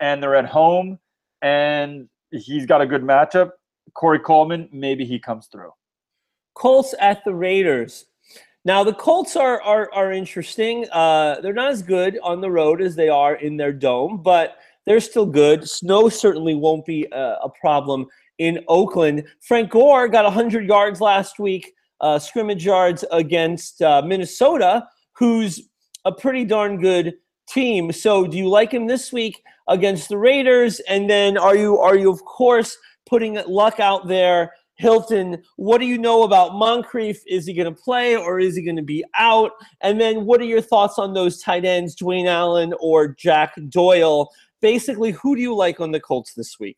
and they're at home, and he's got a good matchup. Corey Coleman, maybe he comes through. Colts at the Raiders. Now the Colts are are, are interesting. Uh, they're not as good on the road as they are in their dome, but they're still good. Snow certainly won't be a, a problem in Oakland. Frank Gore got 100 yards last week, uh, scrimmage yards against uh, Minnesota, who's a pretty darn good team. So, do you like him this week against the Raiders? And then, are you are you of course putting luck out there? Hilton, what do you know about Moncrief? Is he going to play or is he going to be out? And then, what are your thoughts on those tight ends, Dwayne Allen or Jack Doyle? Basically, who do you like on the Colts this week?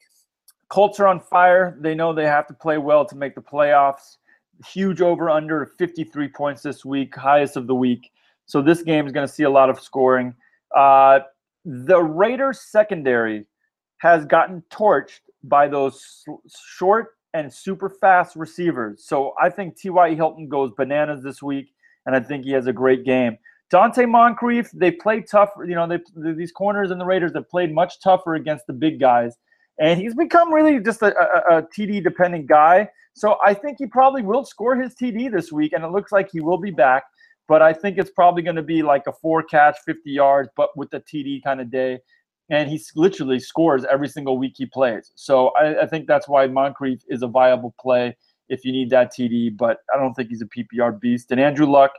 Colts are on fire. They know they have to play well to make the playoffs. Huge over under 53 points this week, highest of the week. So this game is going to see a lot of scoring. Uh, the Raiders secondary has gotten torched by those short and super fast receivers. So I think T.Y. Hilton goes bananas this week, and I think he has a great game. Donte Moncrief, they play tough. You know, they, these corners and the Raiders have played much tougher against the big guys and he's become really just a, a, a TD dependent guy. So I think he probably will score his TD this week, and it looks like he will be back. But I think it's probably going to be like a four catch, 50 yards, but with the TD kind of day. And he literally scores every single week he plays. So I, I think that's why Moncrief is a viable play if you need that TD. But I don't think he's a PPR beast. And Andrew Luck,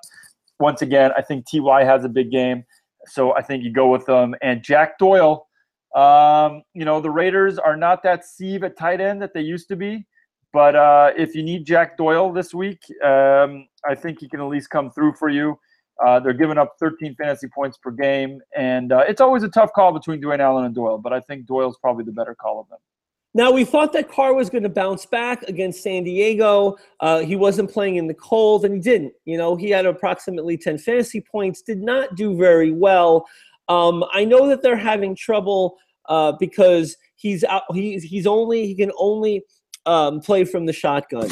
once again, I think TY has a big game. So I think you go with them. And Jack Doyle, um, you know, the Raiders are not that sieve at tight end that they used to be. But uh, if you need Jack Doyle this week, um, I think he can at least come through for you. Uh, they're giving up 13 fantasy points per game, and uh, it's always a tough call between Dwayne Allen and Doyle. But I think Doyle's probably the better call of them. Now, we thought that Carr was going to bounce back against San Diego. Uh, he wasn't playing in the cold, and he didn't. You know, he had approximately 10 fantasy points, did not do very well. Um, I know that they're having trouble uh, because he's out, he's, he's only, he can only um, play from the shotgun,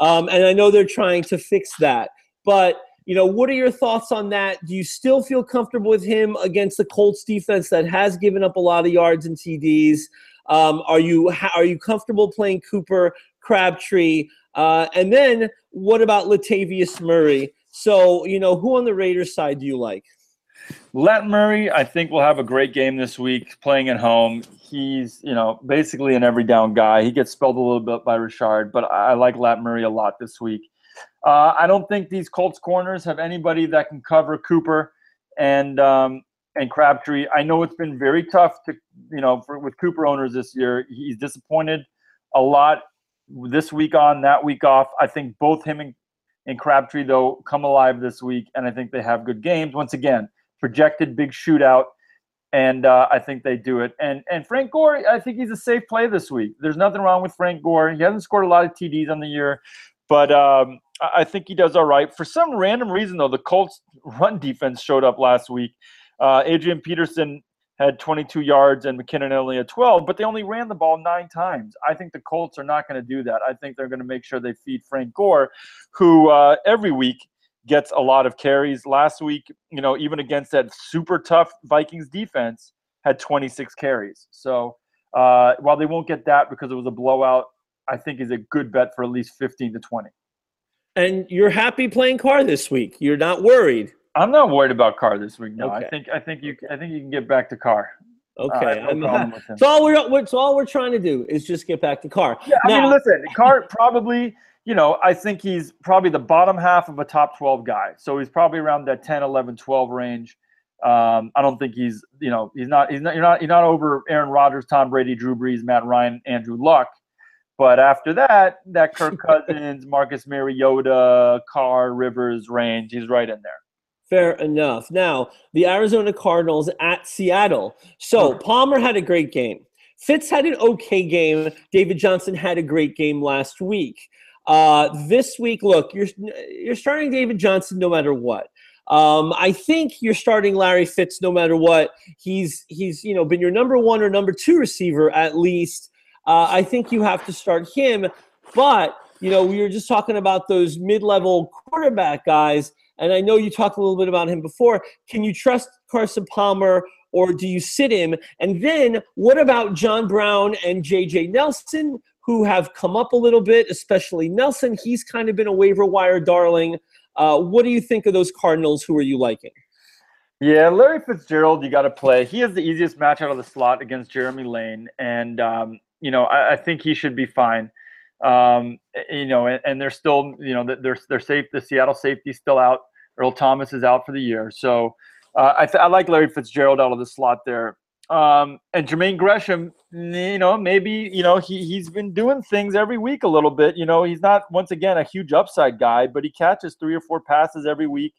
um, and I know they're trying to fix that. But you know, what are your thoughts on that? Do you still feel comfortable with him against the Colts defense that has given up a lot of yards and TDs? Um, are you are you comfortable playing Cooper Crabtree? Uh, and then what about Latavius Murray? So you know, who on the Raiders side do you like? Lat Murray, I think will have a great game this week playing at home. He's, you know, basically an every down guy. He gets spelled a little bit by Richard, but I like Lat Murray a lot this week. Uh, I don't think these Colts corners have anybody that can cover Cooper and um, and Crabtree. I know it's been very tough to, you know, for, with Cooper owners this year. He's disappointed a lot this week on, that week off. I think both him and, and Crabtree though come alive this week, and I think they have good games. Once again, projected big shootout, and uh, I think they do it. And and Frank Gore, I think he's a safe play this week. There's nothing wrong with Frank Gore. He hasn't scored a lot of TDs on the year, but um, I think he does all right. For some random reason, though, the Colts run defense showed up last week. Uh, Adrian Peterson had 22 yards and McKinnon only had 12, but they only ran the ball nine times. I think the Colts are not going to do that. I think they're going to make sure they feed Frank Gore, who uh, every week gets a lot of carries. Last week, you know, even against that super tough Vikings defense, had 26 carries. So uh, while they won't get that because it was a blowout, I think is a good bet for at least 15 to 20. And you're happy playing Carr this week. You're not worried. I'm not worried about Carr this week. No, Okay. I think I think you I think you can get back to Carr. Uh, Okay. have no I'm- problem with him. so all we're so all we're trying to do is just get back to Carr. Yeah, I mean, listen, Carr probably, you know, I think he's probably the bottom half of a top 12 guy. So he's probably around that 10, 11, 12 range. Um, I don't think he's, you know, he's not, he's not, you're not, you're not over Aaron Rodgers, Tom Brady, Drew Brees, Matt Ryan, Andrew Luck. But after that, that Kirk Cousins, Marcus Mariota, Carr, Rivers range, he's right in there. Fair enough. Now, the Arizona Cardinals at Seattle. So Palmer had a great game. Fitz had an okay game. David Johnson had a great game last week. Uh, this week, look, you're you're starting David Johnson no matter what. Um, I think you're starting Larry Fitz no matter what. He's he's you know been your number one or number two receiver at least. Uh, I think you have to start him. But you know we were just talking about those mid-level quarterback guys. And I know you talked a little bit about him before. Can you trust Carson Palmer or do you sit him? And then what about John Brown and JJ Nelson, who have come up a little bit, especially Nelson? He's kind of been a waiver wire darling. Uh, what do you think of those Cardinals? Who are you liking? Yeah, Larry Fitzgerald, you got to play. He has the easiest match out of the slot against Jeremy Lane, and um, you know I, I think he should be fine. Um, you know, and, and they're still, you know, they're they're safe. The Seattle safety's still out. Earl Thomas is out for the year, so uh, I, th- I like Larry Fitzgerald out of the slot there. Um, and Jermaine Gresham, you know, maybe you know he he's been doing things every week a little bit. You know, he's not once again a huge upside guy, but he catches three or four passes every week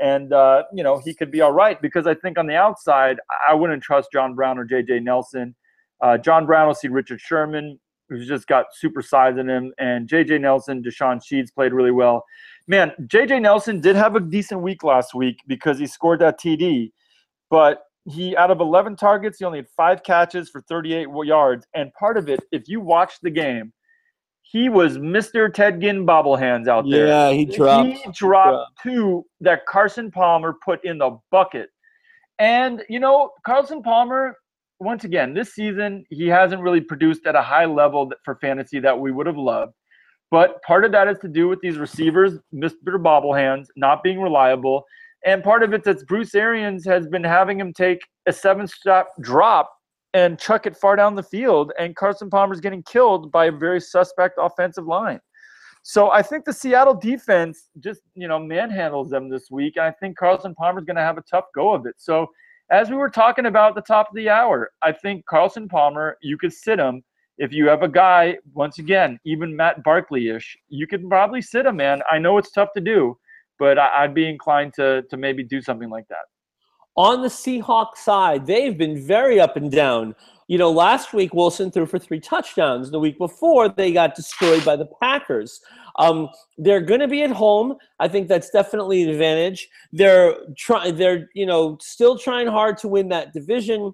and uh, you know he could be all right because I think on the outside I wouldn't trust John Brown or J.J. Nelson. Uh, John Brown will see Richard Sherman, who's just got super size in him, and J.J. Nelson, DeShawn Shead played really well. Man, J.J. Nelson did have a decent week last week because he scored that TD, but he out of 11 targets, he only had five catches for 38 yards. And part of it, if you watch the game, he was Mr. Ted Ginn bobblehands out there. Yeah, he dropped. He dropped two that Carson Palmer put in the bucket. And, you know, Carson Palmer, once again, this season, he hasn't really produced at a high level for fantasy that we would have loved. But part of that is to do with these receivers, Mr. Bobblehands, not being reliable. And part of it that Bruce Arians has been having him take a seven step drop and chuck it far down the field. And Carson Palmer's getting killed by a very suspect offensive line. So I think the Seattle defense just, you know, manhandles them this week. I think Carson Palmer's going to have a tough go of it. So as we were talking about the top of the hour, I think Carson Palmer, you could sit him. If you have a guy, once again, even Matt Barkley ish, you could probably sit him, man. I know it's tough to do, but I- I'd be inclined to to maybe do something like that. On the Seahawks side, they've been very up and down. You know, last week Wilson threw for three touchdowns. The week before, they got destroyed by the Packers. Um, they're going to be at home. I think that's definitely an advantage. They're trying. They're you know still trying hard to win that division.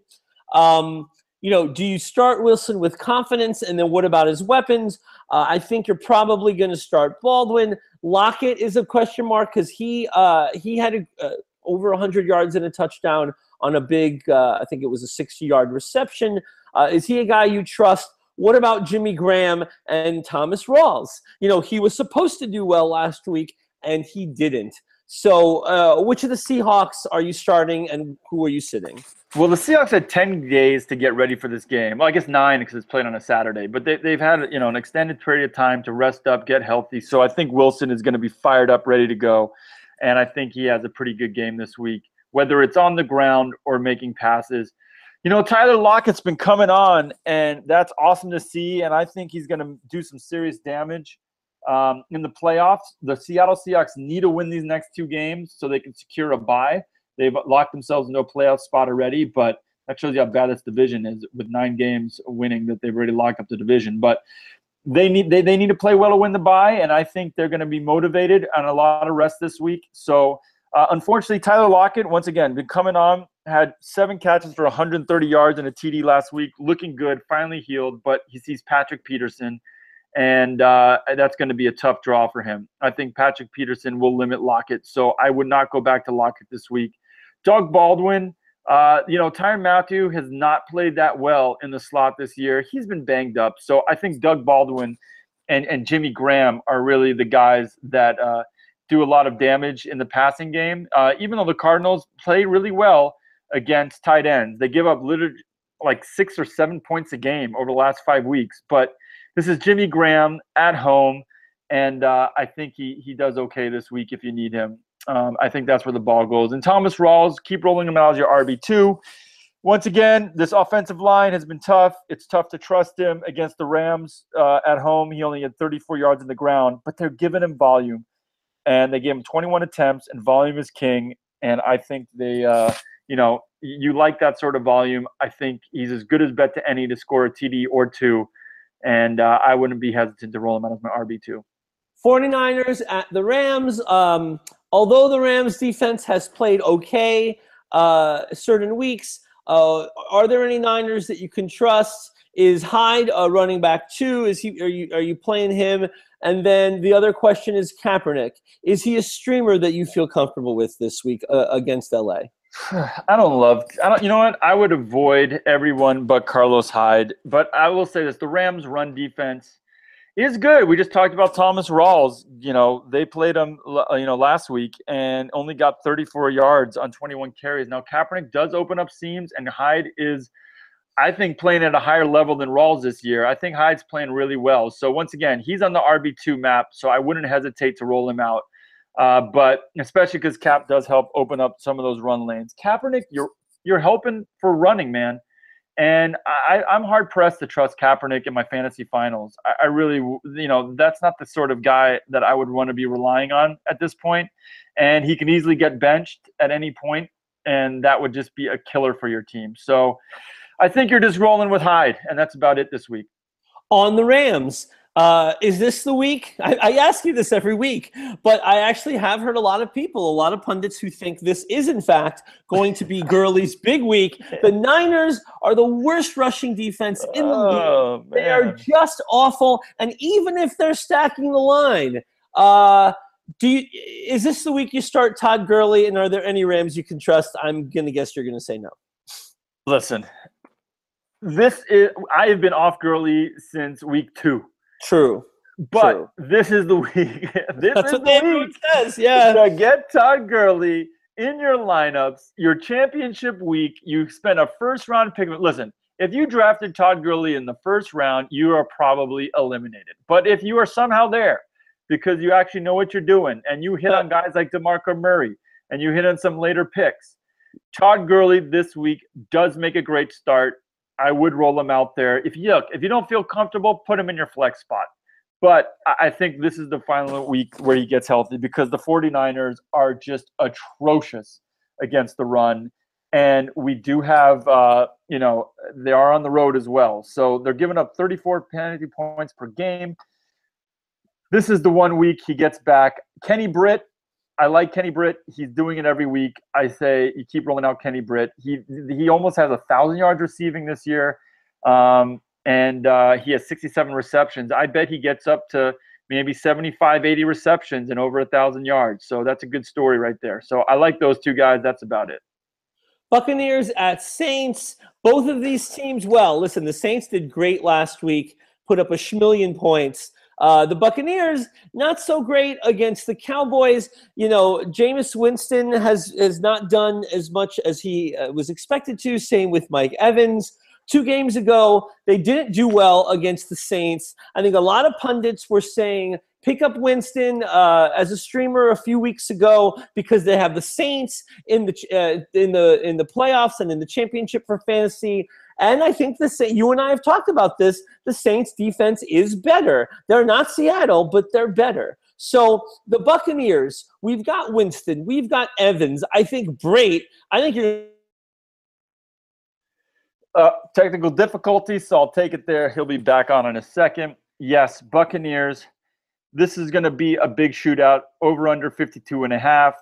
Um, you know, do you start Wilson with confidence, and then what about his weapons? Uh, I think you're probably going to start Baldwin. Lockett is a question mark because he uh, he had a, uh, over 100 yards and a touchdown on a big, uh, I think it was a 60 yard reception. Uh, is he a guy you trust? What about Jimmy Graham and Thomas Rawls? You know, he was supposed to do well last week and he didn't. So, uh, which of the Seahawks are you starting and who are you sitting? Well, the Seahawks had 10 days to get ready for this game. Well, I guess nine because it's played on a Saturday, but they, they've had you know an extended period of time to rest up, get healthy. So I think Wilson is going to be fired up, ready to go, and I think he has a pretty good game this week, whether it's on the ground or making passes. You know, Tyler Lockett's been coming on, and that's awesome to see. And I think he's going to do some serious damage um, in the playoffs. The Seattle Seahawks need to win these next two games so they can secure a bye. They've locked themselves into a playoff spot already, but that shows you how bad this division is with nine games winning that they've already locked up the division. But they need they, they need to play well to win the bye, and I think they're going to be motivated on a lot of rest this week. So uh, unfortunately, Tyler Lockett once again been coming on, had seven catches for 130 yards and a TD last week, looking good, finally healed. But he sees Patrick Peterson and uh, that's going to be a tough draw for him. I think Patrick Peterson will limit Lockett, so I would not go back to Lockett this week. Doug Baldwin, uh, you know, Tyrann Mathieu has not played that well in the slot this year. He's been banged up, so I think Doug Baldwin and and Jimmy Graham are really the guys that uh, do a lot of damage in the passing game. Uh, even though the Cardinals play really well against tight ends, they give up literally like six or seven points a game over the last five weeks, but this is Jimmy Graham at home, and uh, I think he he does okay this week if you need him. Um, I think that's where the ball goes. And Thomas Rawls, keep rolling him out as your RB two. Once again, this offensive line has been tough. It's tough to trust him against the Rams uh, at home. He only had 34 yards in the ground, but they're giving him volume, and they gave him 21 attempts, and volume is king. And I think they, uh, you know, you like that sort of volume. I think he's as good as bet to any to score a TD or two and uh, I wouldn't be hesitant to roll him out as my RB2. 49ers at the Rams. Um, although the Rams defense has played okay uh, certain weeks, uh, are there any Niners that you can trust? Is Hyde a running back too? Is he? Are you are you playing him? And then the other question is Kaepernick. Is he a streamer that you feel comfortable with this week uh, against LA? I don't love. I don't. You know what? I would avoid everyone but Carlos Hyde. But I will say this: the Rams' run defense is good. We just talked about Thomas Rawls. You know, they played him. Uh, you know, last week and only got 34 yards on 21 carries. Now Kaepernick does open up seams, and Hyde is, I think, playing at a higher level than Rawls this year. I think Hyde's playing really well. So once again, he's on the RB two map. So I wouldn't hesitate to roll him out. Uh, but especially because Cap does help open up some of those run lanes. Kaepernick, you're you're helping for running, man. And I, I'm hard pressed to trust Kaepernick in my fantasy finals. I, I really, you know, that's not the sort of guy that I would want to be relying on at this point. And he can easily get benched at any point, and that would just be a killer for your team. So I think you're just rolling with Hyde, and that's about it this week. On the Rams, uh, is this the week? I, I, ask you this every week, but I actually have heard a lot of people, a lot of pundits who think this is, in fact, going to be Gurley's big week. The Niners are the worst rushing defense in the oh, league. Man. They are just awful. And even if they're stacking the line, uh, do you, is this the week you start Todd Gurley? And are there any Rams you can trust? I'm going to guess you're going to say no. Listen, this is, I have been off Gurley since week two. True. But True. this is the week. this That's is what the week says. Yeah. To get Todd Gurley in your lineups, your championship week, you spend a first round pick. Listen, if you drafted Todd Gurley in the first round, you are probably eliminated. But if you are somehow there because you actually know what you're doing and you hit on guys like DeMarco Murray and you hit on some later picks, Todd Gurley this week does make a great start. I would roll him out there. If you look, if you don't feel comfortable, put him in your flex spot. But I think this is the final week where he gets healthy because the 49ers are just atrocious against the run. And we do have, uh, you know, they are on the road as well. So they're giving up 34 penalty points per game. This is the one week he gets back. Kenny Britt, I like Kenny Britt. He's doing it every week. I say you keep rolling out Kenny Britt. He he almost has a thousand yards receiving this year, Um, and uh, he has 67 receptions. I bet he gets up to maybe 75, 80 receptions and over a thousand yards. So that's a good story right there. So I like those two guys. That's about it. Buccaneers at Saints. Both of these teams, well, listen, the Saints did great last week, put up a schmillion points. Uh, the Buccaneers not so great against the Cowboys. You know, Jameis Winston has has not done as much as he uh, was expected to. Same with Mike Evans. Two games ago, they didn't do well against the Saints. I think a lot of pundits were saying pick up Winston uh, as a streamer a few weeks ago because they have the Saints in the uh, in the in the playoffs and in the championship for fantasy. And I think the you and I have talked about this. The Saints defense is better. They're not Seattle, but they're better. So the Buccaneers, we've got Winston, we've got Evans. I think Brate. I think you're uh, technical difficulties, so I'll take it there. He'll be back on in a second. Yes, Buccaneers. This is going to be a big shootout, over under 52 and a half.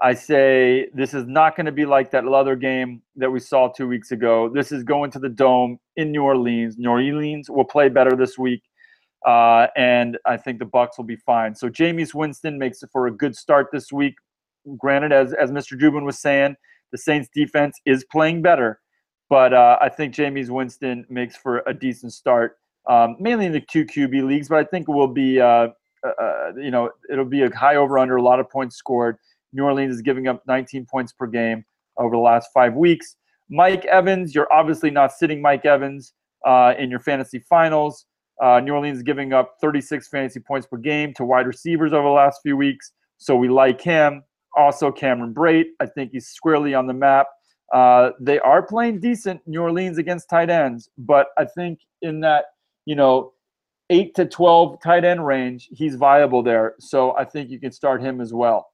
I say this is not going to be like that other game that we saw two weeks ago. This is going to the dome in New Orleans. New Orleans will play better this week, uh, and I think the Bucks will be fine. So Jameis Winston makes it for a good start this week. Granted, as as Mr. Jubin was saying, the Saints defense is playing better, but uh, I think Jameis Winston makes for a decent start, um, mainly in the two QB leagues. But I think it will be, uh, uh, uh, you know, it'll be a high over under, a lot of points scored. New Orleans is giving up 19 points per game over the last five weeks. Mike Evans, you're obviously not sitting Mike Evans uh, in your fantasy finals. Uh, New Orleans is giving up 36 fantasy points per game to wide receivers over the last few weeks, so we like him. Also, Cameron Brate, I think he's squarely on the map. Uh, they are playing decent New Orleans against tight ends, but I think in that you know eight to twelve tight end range, he's viable there. So I think you can start him as well.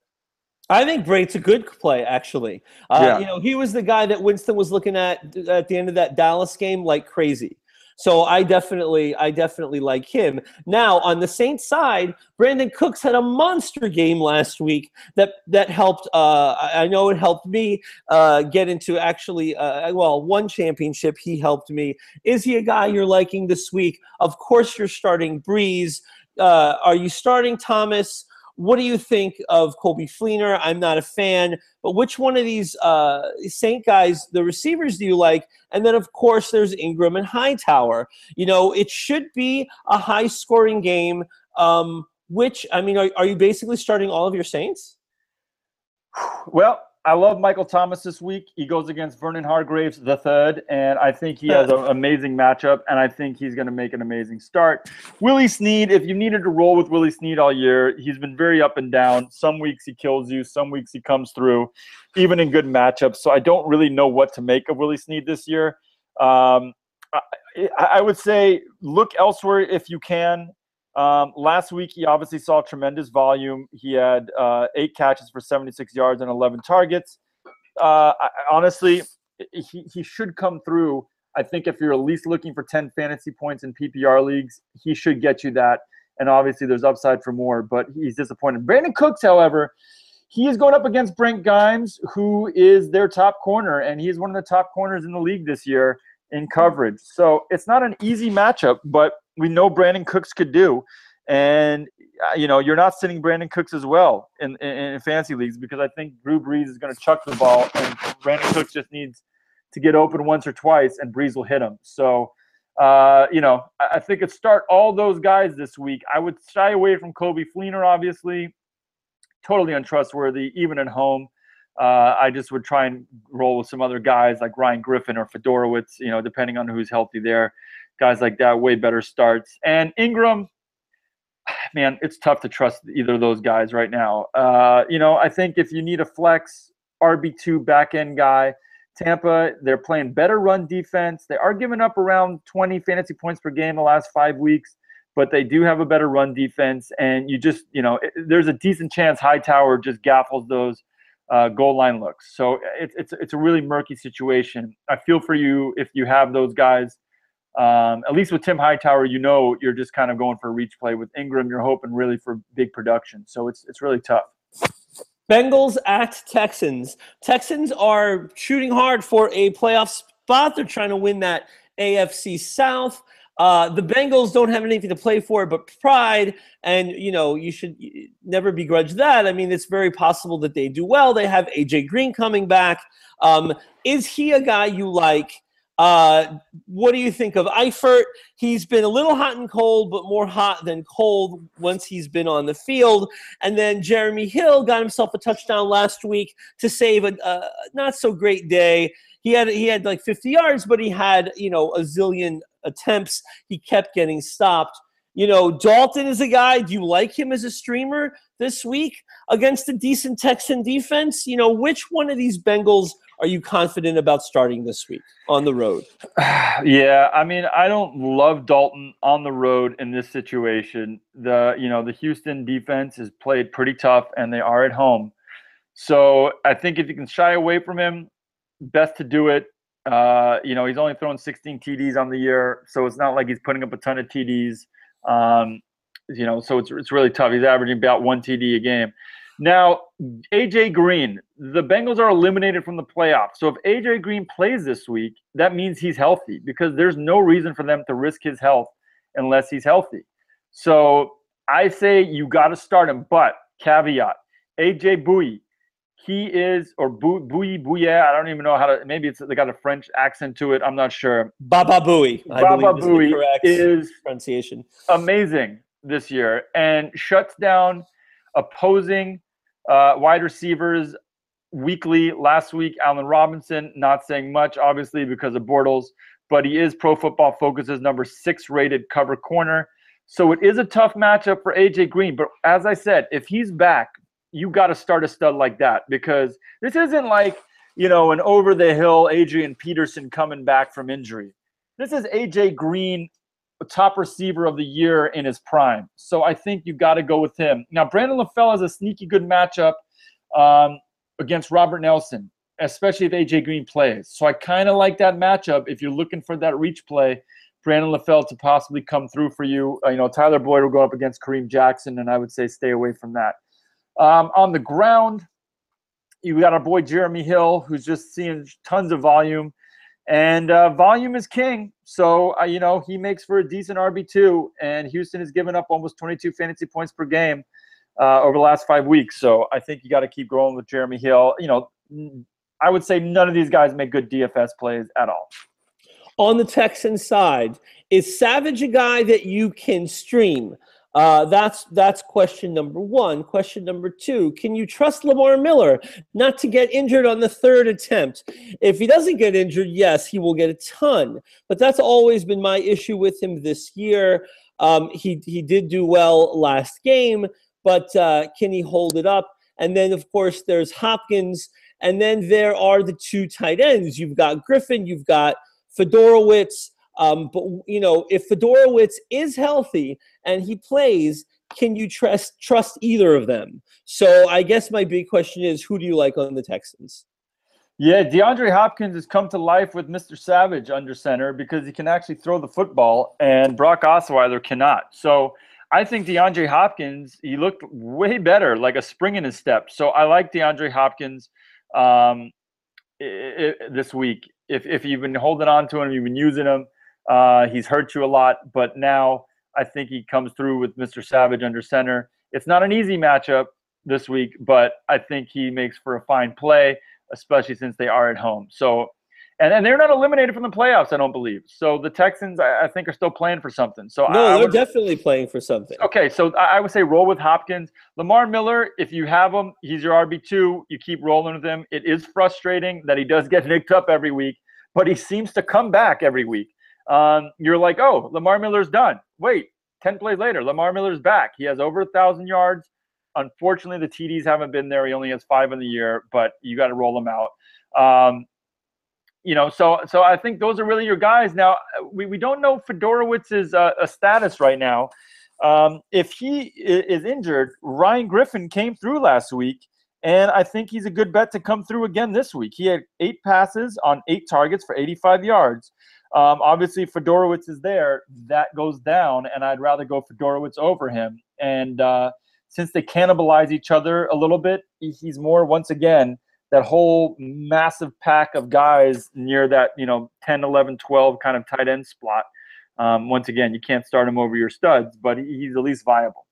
I think Brate's a good play, actually. Uh, yeah. You know, he was the guy that Winston was looking at at the end of that Dallas game like crazy. So I definitely, I definitely like him. Now on the Saints side, Brandin Cooks had a monster game last week that that helped. Uh, I know it helped me uh, get into actually, uh, well, one championship. He helped me. Is he a guy you're liking this week? Of course, you're starting Brees. Uh, are you starting Thomas? What do you think of Coby Fleener? I'm not a fan, but which one of these uh, Saint guys, the receivers, do you like? And then, of course, there's Ingram and Hightower. You know, it should be a high scoring game. Um, which, I mean, are, are you basically starting all of your Saints? Well, I love Michael Thomas this week. He goes against Vernon Hargreaves the third, and I think he has an amazing matchup, and I think he's going to make an amazing start. Willie Snead, if you needed to roll with Willie Snead all year, he's been very up and down. Some weeks he kills you, some weeks he comes through, even in good matchups. So I don't really know what to make of Willie Snead this year. Um, I, I would say look elsewhere if you can. Um, last week, he obviously saw tremendous volume. He had uh, eight catches for 76 yards and 11 targets. Uh, I, honestly, he, he should come through. I think if you're at least looking for 10 fantasy points in PPR leagues, he should get you that. And obviously, there's upside for more, but he's disappointed. Brandin Cooks, however, he is going up against Brent Grimes, who is their top corner, and he's one of the top corners in the league this year in coverage. So it's not an easy matchup, but we know Brandin Cooks could do. And uh, you know, you're not sitting Brandin Cooks as well in, in, in leagues because I think Drew Brees is going to chuck the ball, and Brandon Cooks just needs to get open once or twice, and Brees will hit him. So, uh, you know, I, I think it's start all those guys this week. I would shy away from Coby Fleener, obviously, totally untrustworthy, even at home. Uh, I just would try and roll with some other guys like Ryan Griffin or Fiedorowicz, you know, depending on who's healthy there guys like that way better starts. And Ingram, man, it's tough to trust either of those guys right now. Uh, you know, I think if you need a flex RB2 back end guy, Tampa, they're playing better run defense. They are giving up around 20 fantasy points per game the last five weeks, but they do have a better run defense. And you just, you know, there's a decent chance Hightower just gaffles those uh, goal line looks. So it's, it's, it's a really murky situation. I feel for you if you have those guys um, at least with Tim Hightower, you know you're just kind of going for a reach play. With Ingram, you're hoping really for big production. So it's it's really tough. Bengals at Texans. Texans are shooting hard for a playoff spot. They're trying to win that AFC South. Uh, the Bengals don't have anything to play for but pride, and you know you should never begrudge that. I mean, it's very possible that they do well. They have AJ Green coming back. Um, is he a guy you like? Uh, what do you think of Eifert? He's been a little hot and cold, but more hot than cold once he's been on the field. And then Jeremy Hill got himself a touchdown last week to save a, a not so great day. He had he had like 50 yards, but he had you know a zillion attempts. He kept getting stopped. You know, Dalton is a guy. Do you like him as a streamer this week against a decent Texan defense? You know, which one of these Bengals are you confident about starting this week on the road? Yeah, I mean, I don't love Dalton on the road in this situation. The you know the Houston defense is played pretty tough, and they are at home. So I think if you can shy away from him, best to do it. Uh, you know, he's only thrown 16 TDs on the year, so it's not like he's putting up a ton of TDs. Um, you know, so it's it's really tough. He's averaging about one TD a game. Now, AJ Green, the Bengals are eliminated from the playoffs. So if AJ Green plays this week, that means he's healthy because there's no reason for them to risk his health unless he's healthy. So I say you got to start him, but caveat AJ Bouye, he is, or Bouye, Bouye, I don't even know how to, maybe it's they got a French accent to it. I'm not sure. Baba Booey. Baba Booey is pronunciation. amazing this year and shuts down opposing uh, wide receivers weekly. Last week, Allen Robinson not saying much, obviously because of Bortles, but he is Pro Football Focus's number six rated cover corner. So it is a tough matchup for AJ Green. But as I said, if he's back, you got to start a stud like that because this isn't like you know an over the hill Adrian Peterson coming back from injury. This is AJ Green top receiver of the year in his prime. So I think you got to go with him. Now, Brandon LaFell has a sneaky good matchup um, against Robert Nelson, especially if AJ Green plays. So I kind of like that matchup if you're looking for that reach play. Brandon LaFell to possibly come through for you. Uh, you know, Tyler Boyd will go up against Kareem Jackson, and I would say stay away from that. Um, on the ground, you got our boy Jeremy Hill, who's just seeing tons of volume and uh, volume is king. So uh, you know he makes for a decent RB two, and Houston has given up almost 22 fantasy points per game uh, over the last five weeks. So I think you got to keep growing with Jeremy Hill. You know, I would say none of these guys make good DFS plays at all. On the Texan side, is Savage a guy that you can stream? Uh, that's that's question number one. Question number two: Can you trust Lamar Miller not to get injured on the third attempt? If he doesn't get injured, yes, he will get a ton. But that's always been my issue with him this year. Um, he he did do well last game, but uh, can he hold it up? And then of course there's Hopkins, and then there are the two tight ends. You've got Griffin, you've got Fiedorowicz. Um, but you know, if Fiedorowicz is healthy and he plays, can you trust trust either of them? So I guess my big question is, who do you like on the Texans? Yeah, DeAndre Hopkins has come to life with Mr. Savage under center because he can actually throw the football, and Brock Osweiler cannot. So I think DeAndre Hopkins, he looked way better, like a spring in his step. So I like DeAndre Hopkins um, it, it, this week. If, if you've been holding on to him, you've been using him, uh, he's hurt you a lot, but now I think he comes through with Mr. Savage under center. It's not an easy matchup this week, but I think he makes for a fine play, especially since they are at home. So, and, and they're not eliminated from the playoffs, I don't believe. So the Texans, I, I think, are still playing for something. So no, I, they're would, definitely playing for something. Okay, so I, I would say roll with Hopkins. Lamar Miller, if you have him, he's your RB two. You keep rolling with him. It is frustrating that he does get nicked up every week, but he seems to come back every week um, you're like, oh, Lamar Miller's done. Wait, 10 plays later, Lamar Miller's back. He has over a thousand yards. Unfortunately, the TDs haven't been there. He only has five in the year, but you got to roll them out. Um, you know, so so I think those are really your guys. Now we, we don't know Fiedorowicz's uh, status right now. Um, if he is injured, Ryan Griffin came through last week, and I think he's a good bet to come through again this week. He had eight passes on eight targets for 85 yards. Um, obviously, Fiedorowicz is there. That goes down, and I'd rather go Fiedorowicz over him. And uh, since they cannibalize each other a little bit, he's more once again that whole massive pack of guys near that you know 10, 11, 12 kind of tight end spot. Um, once again, you can't start him over your studs, but he's at least viable.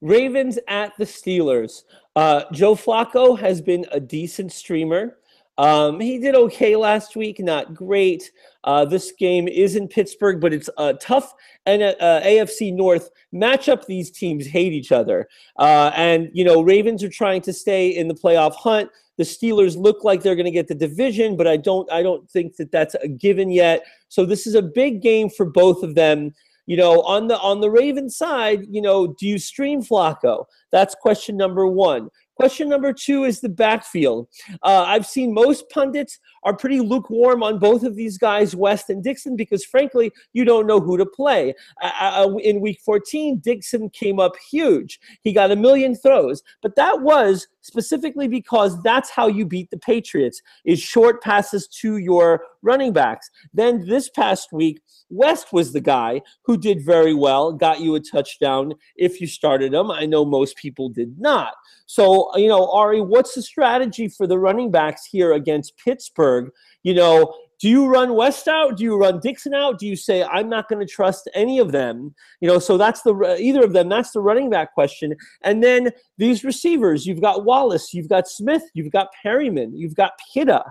Ravens at the Steelers. Uh, Joe Flacco has been a decent streamer. Um, he did okay last week, not great. Uh, this game is in Pittsburgh, but it's a tough and uh, AFC North matchup. These teams hate each other, uh, and you know Ravens are trying to stay in the playoff hunt. The Steelers look like they're going to get the division, but I don't. I don't think that that's a given yet. So this is a big game for both of them you know on the on the raven side you know do you stream flacco that's question number one Question number two is the backfield. Uh, I've seen most pundits are pretty lukewarm on both of these guys, West and Dixon, because frankly, you don't know who to play. Uh, uh, in week 14, Dixon came up huge. He got a million throws, but that was specifically because that's how you beat the Patriots is short passes to your running backs. Then this past week, West was the guy who did very well, got you a touchdown if you started him. I know most people did not. So, you know, Ari, what's the strategy for the running backs here against Pittsburgh? You know, do you run West out? Do you run Dixon out? Do you say I'm not going to trust any of them? You know, so that's the either of them. That's the running back question. And then these receivers, you've got Wallace, you've got Smith, you've got Perriman, you've got Pitta.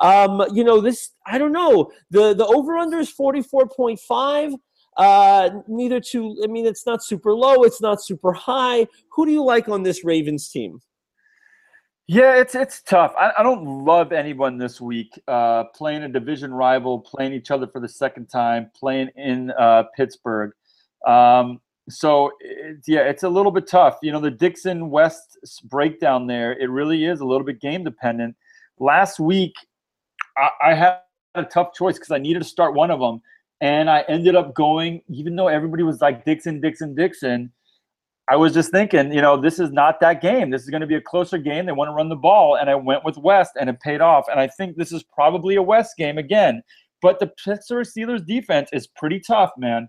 Um, you know, this I don't know. The the over under is 44.5. Uh, neither too. I mean, it's not super low. It's not super high. Who do you like on this Ravens team? Yeah, it's it's tough. I, I don't love anyone this week. Uh, playing a division rival, playing each other for the second time, playing in uh, Pittsburgh. Um, so it, yeah, it's a little bit tough. You know, the Dixon West breakdown there. It really is a little bit game dependent. Last week, I, I had a tough choice because I needed to start one of them, and I ended up going. Even though everybody was like Dixon, Dixon, Dickson I was just thinking, you know, this is not that game. This is going to be a closer game. They want to run the ball. And I went with West and it paid off. And I think this is probably a West game again. But the Pittsburgh Steelers defense is pretty tough, man.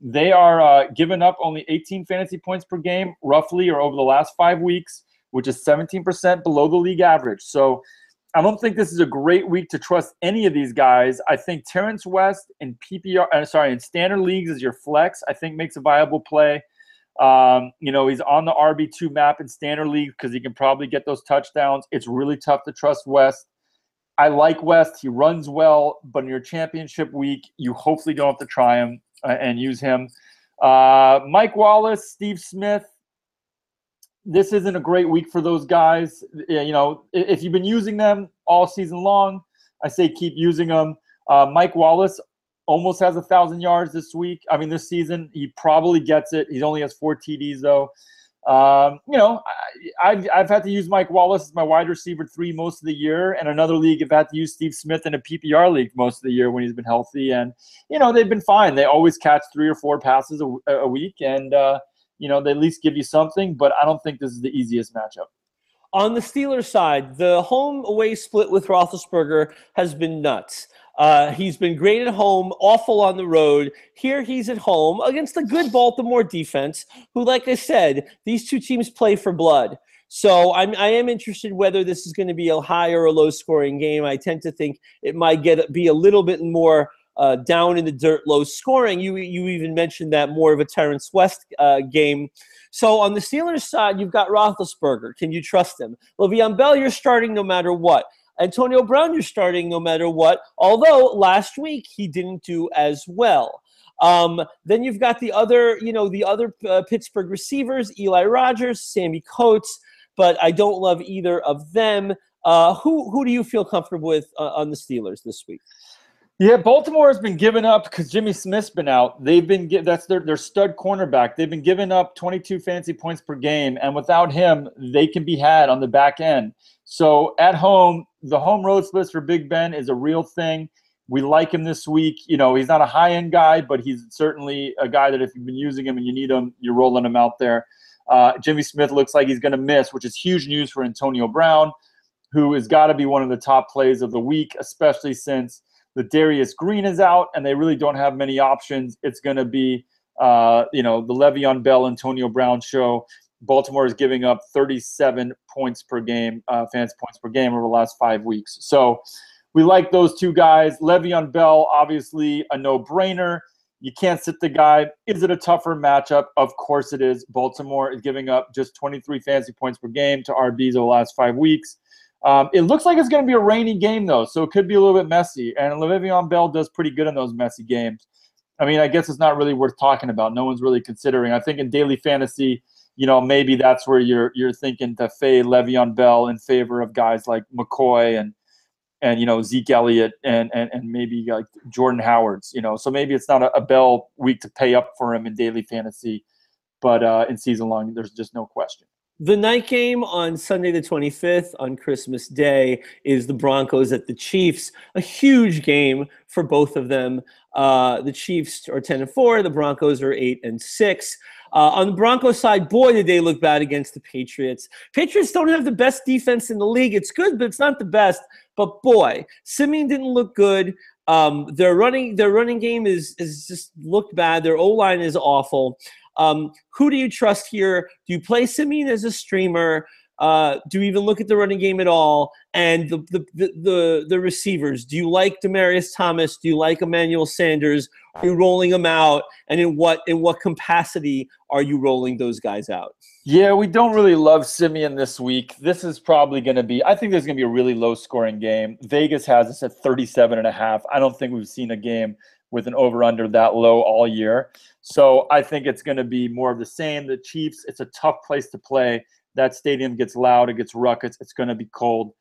They are uh, giving up only 18 fantasy points per game, roughly, or over the last five weeks, which is 17% below the league average. So I don't think this is a great week to trust any of these guys. I think Terrence West in PPR, uh, sorry, in standard leagues is your flex. I think makes a viable play. Um, you know, he's on the RB2 map in standard league because he can probably get those touchdowns. It's really tough to trust West. I like West. He runs well, but in your championship week, you hopefully don't have to try him uh, and use him. Uh, Mike Wallace, Steve Smith. This isn't a great week for those guys. You know, if you've been using them all season long, I say keep using them. Uh, Mike Wallace, almost has a thousand yards this week. I mean, this season he probably gets it. He only has four TDs though. Um, you know, I, have I've had to use Mike Wallace as my wide receiver three most of the year, and another league I've had to use Steve Smith in a PPR league most of the year when he's been healthy, and you know they've been fine. They always catch three or four passes a, a week, and uh, you know they at least give you something. But I don't think this is the easiest matchup. On the Steelers side, the home away split with Roethlisberger has been nuts. Uh, he's been great at home, awful on the road. Here he's at home against a good Baltimore defense, who, like I said, these two teams play for blood. So I'm, I am interested whether this is going to be a high or a low scoring game. I tend to think it might get be a little bit more uh, down in the dirt, low scoring. You you even mentioned that more of a Terrence West uh, game. So on the Steelers side, you've got Roethlisberger. Can you trust him? Le'Veon Bell, you're starting no matter what. Antonio Brown, you're starting no matter what, although last week he didn't do as well. Um, then you've got the other, you know, the other uh, Pittsburgh receivers, Eli Rogers, Sammy Coates, but I don't love either of them. Uh, who who do you feel comfortable with uh, on the Steelers this week? Yeah, Baltimore has been given up because Jimmy Smith's been out. They've been that's their their stud cornerback. They've been giving up 22 fancy points per game, and without him, they can be had on the back end. So at home, the home road splits for Big Ben is a real thing. We like him this week. You know, he's not a high end guy, but he's certainly a guy that if you've been using him and you need him, you're rolling him out there. Uh, Jimmy Smith looks like he's going to miss, which is huge news for Antonio Brown, who has got to be one of the top plays of the week, especially since Ladarius Green is out and they really don't have many options. It's going to be, uh, you know, the Le'Veon Bell, Antonio Brown show. Baltimore is giving up 37 points per game, uh, fantasy points per game over the last five weeks. So we like those two guys. Le'Veon Bell, obviously a no-brainer. You can't sit the guy. Is it a tougher matchup? Of course it is. Baltimore is giving up just 23 fantasy points per game to RBs over the last five weeks. Um, it looks like it's going to be a rainy game, though, so it could be a little bit messy. And Le'Veon Bell does pretty good in those messy games. I mean, I guess it's not really worth talking about. No one's really considering. I think in daily fantasy, you know, maybe that's where you're you're thinking to fade Le'Veon Bell in favor of guys like McCoy and and you know Zeke Elliott and and, and maybe like Jordan Howard's. You know, so maybe it's not a, a Bell week to pay up for him in daily fantasy, but uh, in season long, there's just no question. The night game on Sunday, the 25th, on Christmas Day, is the Broncos at the Chiefs. A huge game for both of them. Uh, the Chiefs are 10 and 4, the Broncos are 8 and 6. Uh, on the Broncos side, boy, did they look bad against the Patriots. Patriots don't have the best defense in the league. It's good, but it's not the best. But boy, Siemian didn't look good. Um, their running their running game is is just looked bad. Their O line is awful. Um, who do you trust here? Do you play Siemian as a streamer? Uh, do you even look at the running game at all? And the, the the, the the receivers. Do you like Demaryius Thomas? Do you like Emmanuel Sanders? Are you rolling them out? And in what in what capacity are you rolling those guys out? Yeah, we don't really love Siemian this week. This is probably going to be, I think there's going to be a really low scoring game. Vegas has us at 37 and a half. I don't think we've seen a game with an over under that low all year. So I think it's going to be more of the same. The Chiefs, it's a tough place to play. That stadium gets loud, it gets ruckus, it's going to be cold.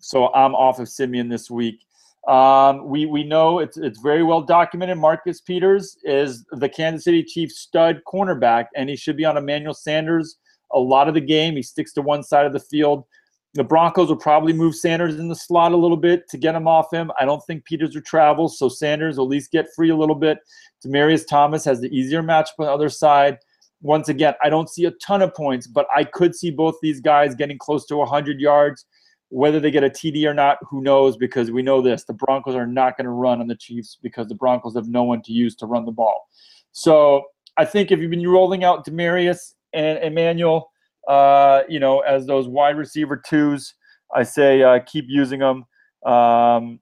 So I'm off of Siemian this week. Um, we we know it's it's very well documented. Marcus Peters is the Kansas City Chiefs stud cornerback, and he should be on Emmanuel Sanders a lot of the game. He sticks to one side of the field. The Broncos will probably move Sanders in the slot a little bit to get him off him. I don't think Peters will travel, so Sanders will at least get free a little bit. Demaryius Thomas has the easier matchup on the other side. Once again, I don't see a ton of points, but I could see both these guys getting close to 100 yards. Whether they get a TD or not, who knows? Because we know this the Broncos are not going to run on the Chiefs because the Broncos have no one to use to run the ball. So I think if you've been rolling out Demaryius and Emmanuel, uh, you know, as those wide receiver twos, I say uh, keep using them. Um,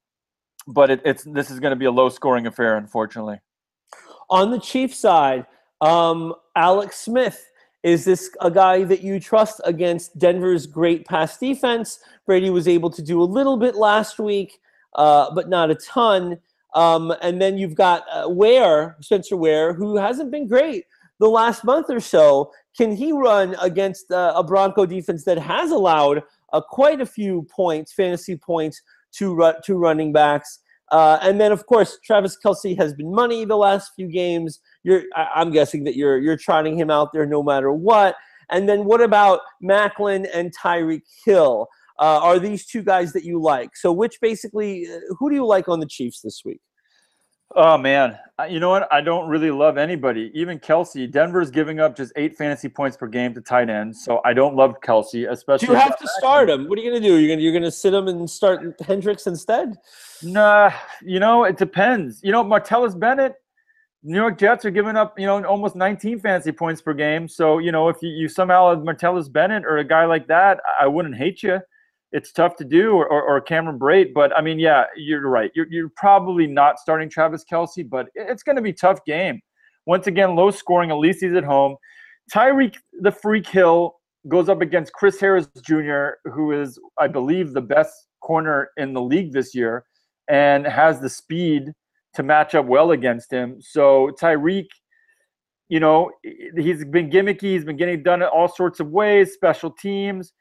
but it, it's this is going to be a low scoring affair, unfortunately. On the Chiefs side, um, Alex Smith is this a guy that you trust against Denver's great pass defense? Brady was able to do a little bit last week, uh, but not a ton. Um, and then you've got uh, Ware, Spencer Ware, who hasn't been great the last month or so. Can he run against uh, a Bronco defense that has allowed uh, quite a few points, fantasy points, to, run, to running backs? Uh, and then, of course, Travis Kelce has been money the last few games. You're, I, am guessing that you're you're trotting him out there no matter what. And then, what about Maclin and Tyreek Hill? Uh, are these two guys that you like? So, which basically, uh, who do you like on the Chiefs this week? Oh man, you know what? I don't really love anybody. Even Kelce. Denver's giving up just eight fantasy points per game to tight ends, so I don't love Kelce, Especially, do you have to start him? What are you going to do? You're going you're going to sit him and start Hendricks instead? Nah, you know it depends. You know, Martellus Bennett. New York Jets are giving up, you know, almost 19 fantasy points per game. So, you know, if you, you somehow have Martellus Bennett or a guy like that, I wouldn't hate you it's tough to do, or, or, or, Cameron Brate. But I mean, yeah, you're right. You're, you're probably not starting Travis Kelce, but it's going to be tough game. Once again, low scoring. At least he's at home. Tyreek the Freak Hill goes up against Chris Harris Jr., who is, I believe, the best corner in the league this year, and has the speed to match up well against him. So Tyreek, you know, he's been gimmicky. He's been getting done in all sorts of ways, special teams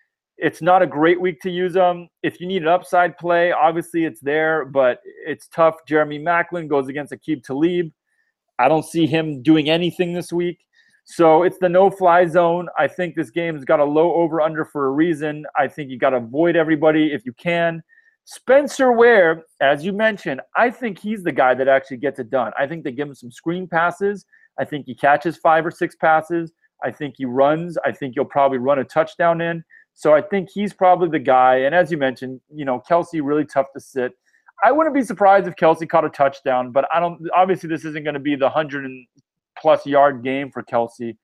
it's not a great week to use them. If you need an upside play, obviously it's there, but it's tough. Jeremy Maclin goes against Aqib Talib. I don't see him doing anything this week. So it's the no fly zone. I think this game's got a low over under for a reason. I think you got to avoid everybody if you can. Spencer Ware, as you mentioned, I think he's the guy that actually gets it done. I think they give him some screen passes. I think he catches five or six passes. I think he runs. I think he'll probably run a touchdown in. So I think he's probably the guy. And as you mentioned, you know, Kelce really tough to sit. I wouldn't be surprised if Kelce caught a touchdown, but I don't. Obviously, this isn't going to be the hundred and plus yard game for Kelce.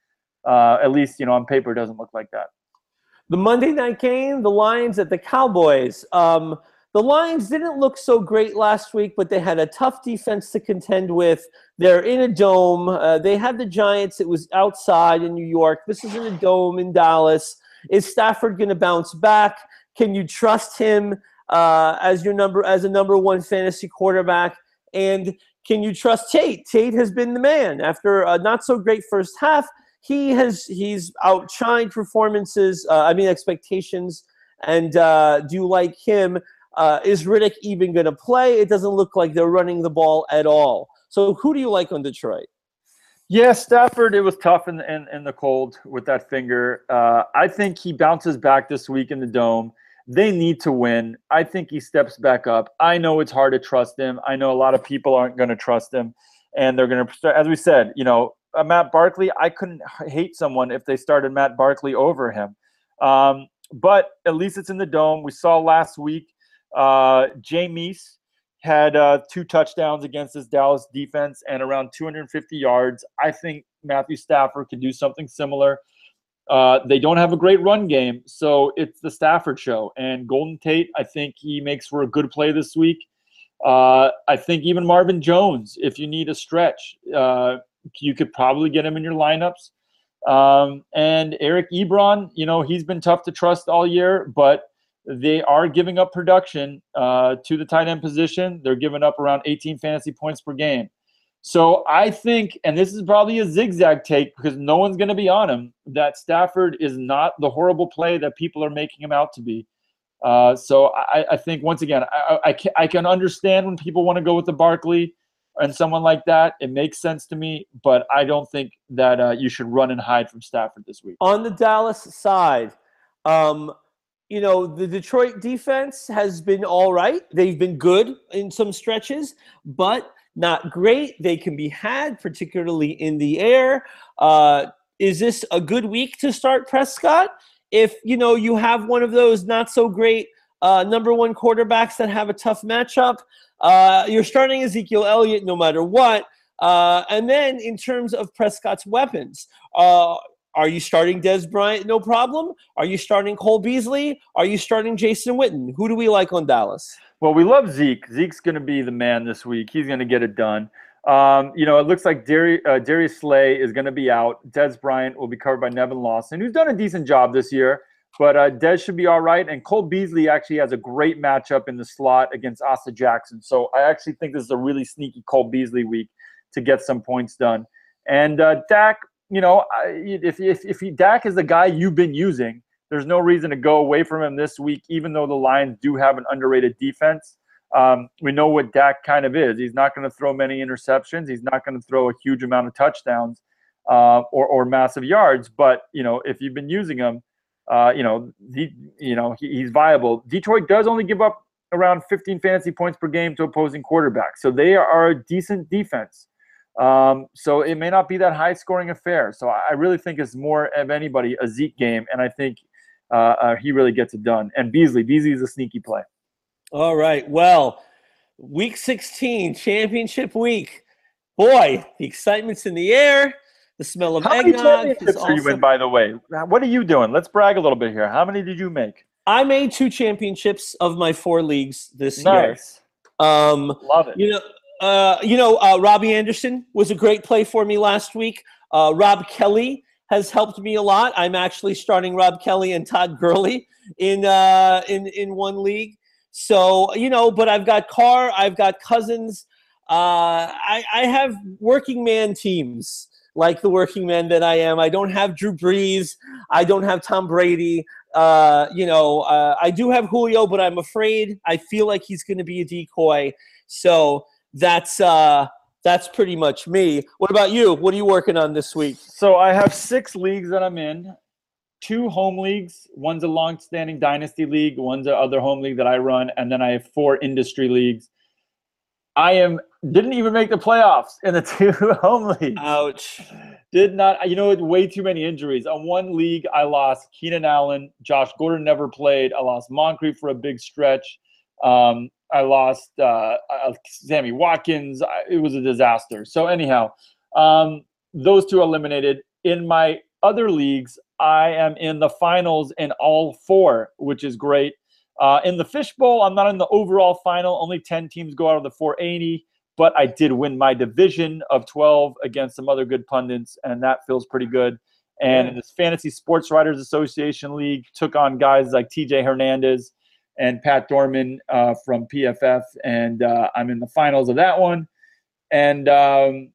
uh, at least you know on paper, it doesn't look like that. The Monday night game, the Lions at the Cowboys. Um, the Lions didn't look so great last week, but they had a tough defense to contend with. They're in a dome. Uh, they had the Giants. It was outside in New York. This is in a dome in Dallas. Is Stafford going to bounce back? Can you trust him uh, as your number as a number one fantasy quarterback? And can you trust Tate? Tate has been the man after a not so great first half. He has he's outshined performances. Uh, I mean expectations. And uh, do you like him? Uh, is Riddick even going to play? It doesn't look like they're running the ball at all. So who do you like on Detroit? Yeah, Stafford, it was tough in, in, in the cold with that finger. Uh, I think he bounces back this week in the dome. They need to win. I think he steps back up. I know it's hard to trust him. I know a lot of people aren't going to trust him. And they're going to, as we said, you know, uh, Matt Barkley, I couldn't hate someone if they started Matt Barkley over him. Um, but at least it's in the dome. We saw last week uh, Jameis had uh, two touchdowns against this Dallas defense and around 250 yards. I think Matthew Stafford could do something similar. Uh, they don't have a great run game, so it's the Stafford show. And Golden Tate, I think he makes for a good play this week. Uh, I think even Marvin Jones, if you need a stretch, uh, you could probably get him in your lineups. Um, and Eric Ebron, you know, he's been tough to trust all year, but they are giving up production uh, to the tight end position. They're giving up around 18 fantasy points per game. So I think, and this is probably a zigzag take because no one's going to be on him, that Stafford is not the horrible play that people are making him out to be. Uh, so I, I, think once again, I, I, can, I can understand when people want to go with the Barkley and someone like that. It makes sense to me, but I don't think that uh, you should run and hide from Stafford this week. On the Dallas side, um, you know, the Detroit defense has been all right. They've been good in some stretches, but not great. They can be had, particularly in the air. Uh, is this a good week to start Prescott? If you know you have one of those not so great uh, number one quarterbacks that have a tough matchup, uh, you're starting Ezekiel Elliott no matter what. Uh, and then in terms of Prescott's weapons, uh, are you starting Dez Bryant? No problem. Are you starting Cole Beasley? Are you starting Jason Witten? Who do we like on Dallas? Well, we love Zeke. Zeke's going to be the man this week. He's going to get it done. Um, you know, it looks like Darius, uh, Darius Slay is going to be out. Dez Bryant will be covered by Nevin Lawson, who's done a decent job this year. But uh, Dez should be all right. And Cole Beasley actually has a great matchup in the slot against Asa Jackson. So I actually think this is a really sneaky Cole Beasley week to get some points done. And uh, Dak, you know, if, if, if he, Dak is the guy you've been using, there's no reason to go away from him this week, even though the Lions do have an underrated defense. Um, we know what Dak kind of is. He's not going to throw many interceptions. He's not going to throw a huge amount of touchdowns uh, or, or massive yards. But, you know, if you've been using him, uh, you know, he, you know, he, he's viable. Detroit does only give up around 15 fantasy points per game to opposing quarterbacks. So they are a decent defense. Um, so it may not be that high scoring affair. So I really think it's more of anybody a Zeke game, and I think uh, uh, he really gets it done. And Beasley, Beasley is a sneaky play. All right. Well, week 16, championship week. Boy, the excitement's in the air. The smell of How eggnog. many championships are you in, by the way? What are you doing? Let's brag a little bit here. How many did you make? I made two championships of my four leagues this nice. year. Um, Love it. You know, uh, you know, uh, Robbie Anderson was a great play for me last week. Uh, Rob Kelley has helped me a lot. I'm actually starting Rob Kelley and Todd Gurley in uh, in in one league. So you know, but I've got Carr, I've got Cousins. Uh, I, I have working man teams like the working man that I am. I don't have Drew Brees. I don't have Tom Brady. Uh, you know, uh, I do have Julio, but I'm afraid I feel like he's going to be a decoy. So that's uh, that's pretty much me. What about you? What are you working on this week? So I have six leagues that I'm in. Two home leagues. One's a long-standing dynasty league. One's a other home league that I run, and then I have four industry leagues. I am didn't even make the playoffs in the two home leagues. Ouch. Did not, you know, way too many injuries. On one league, I lost Keenan Allen. Josh Gordon never played. I lost Moncrief for a big stretch. Um, I lost uh, Sammy Watkins. It was a disaster. So, anyhow, um, those two eliminated. In my other leagues, I am in the finals in all four, which is great. Uh, in the fishbowl, I'm not in the overall final. Only 10 teams go out of the 480, but I did win my division of 12 against some other good pundits, and that feels pretty good. And in this Fantasy Sports Writers Association League, took on guys like TJ Hernandez and Pat Thorman uh, from PFF, and uh, I'm in the finals of that one. And um,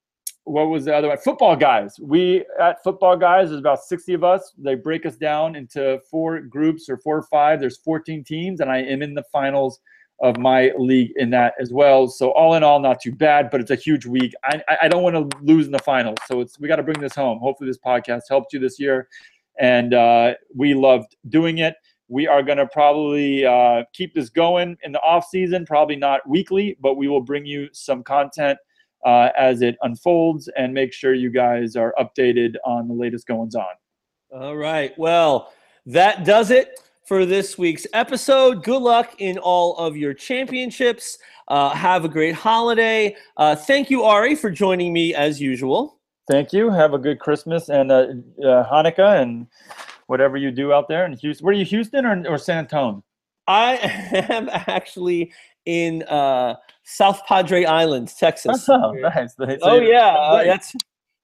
what was the other one? Footballguys. We at Footballguys, there's about 60 of us. They break us down into four groups or four or five. There's 14 teams, and I am in the finals of my league in that as well. So all in all, not too bad, but it's a huge week. I, I don't want to lose in the finals, so it's we got to bring this home. Hopefully, this podcast helped you this year, and uh, we loved doing it. We are going to probably uh, keep this going in the off season, probably not weekly, but we will bring you some content uh, as it unfolds and make sure you guys are updated on the latest goings on. All right. Well, that does it for this week's episode. Good luck in all of your championships. Uh, have a great holiday. Uh, thank you, Ari, for joining me as usual. Thank you. Have a good Christmas and uh, uh Hanukkah and whatever you do out there in Houston. Were you Houston or, or San Antonio? I am actually in uh, South Padre Island, Texas. Oh, nice. Oh yeah, uh, that's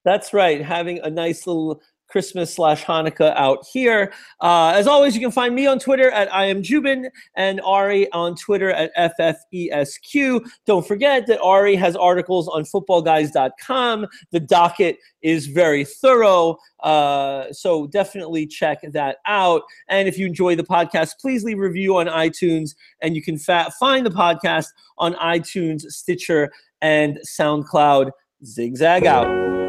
that's right. Having a nice little Christmas slash Hanukkah out here. Uh, as always, you can find me on Twitter at I am Jubin and Ari on Twitter at FFESQ. Don't forget that Ari has articles on footballguys.com. The docket is very thorough, uh, so definitely check that out. And if you enjoy the podcast, please leave a review on iTunes, and you can fa- find the podcast on iTunes, Stitcher, and SoundCloud. Zigzag out.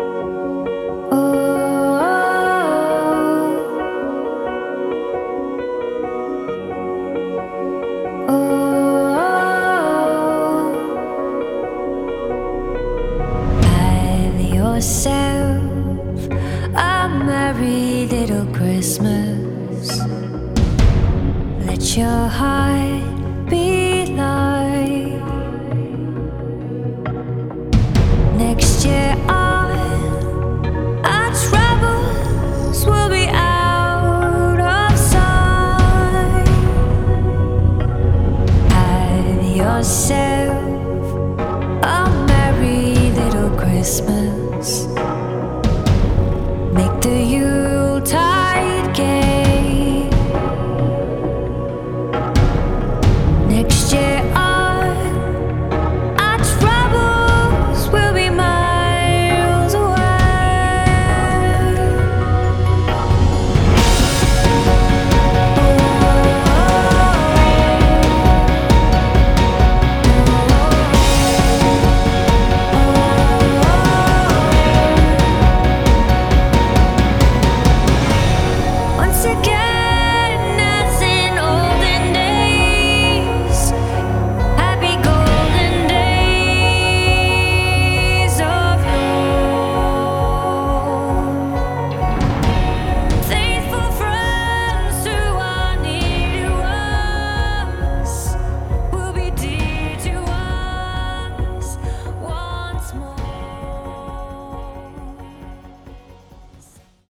Your heart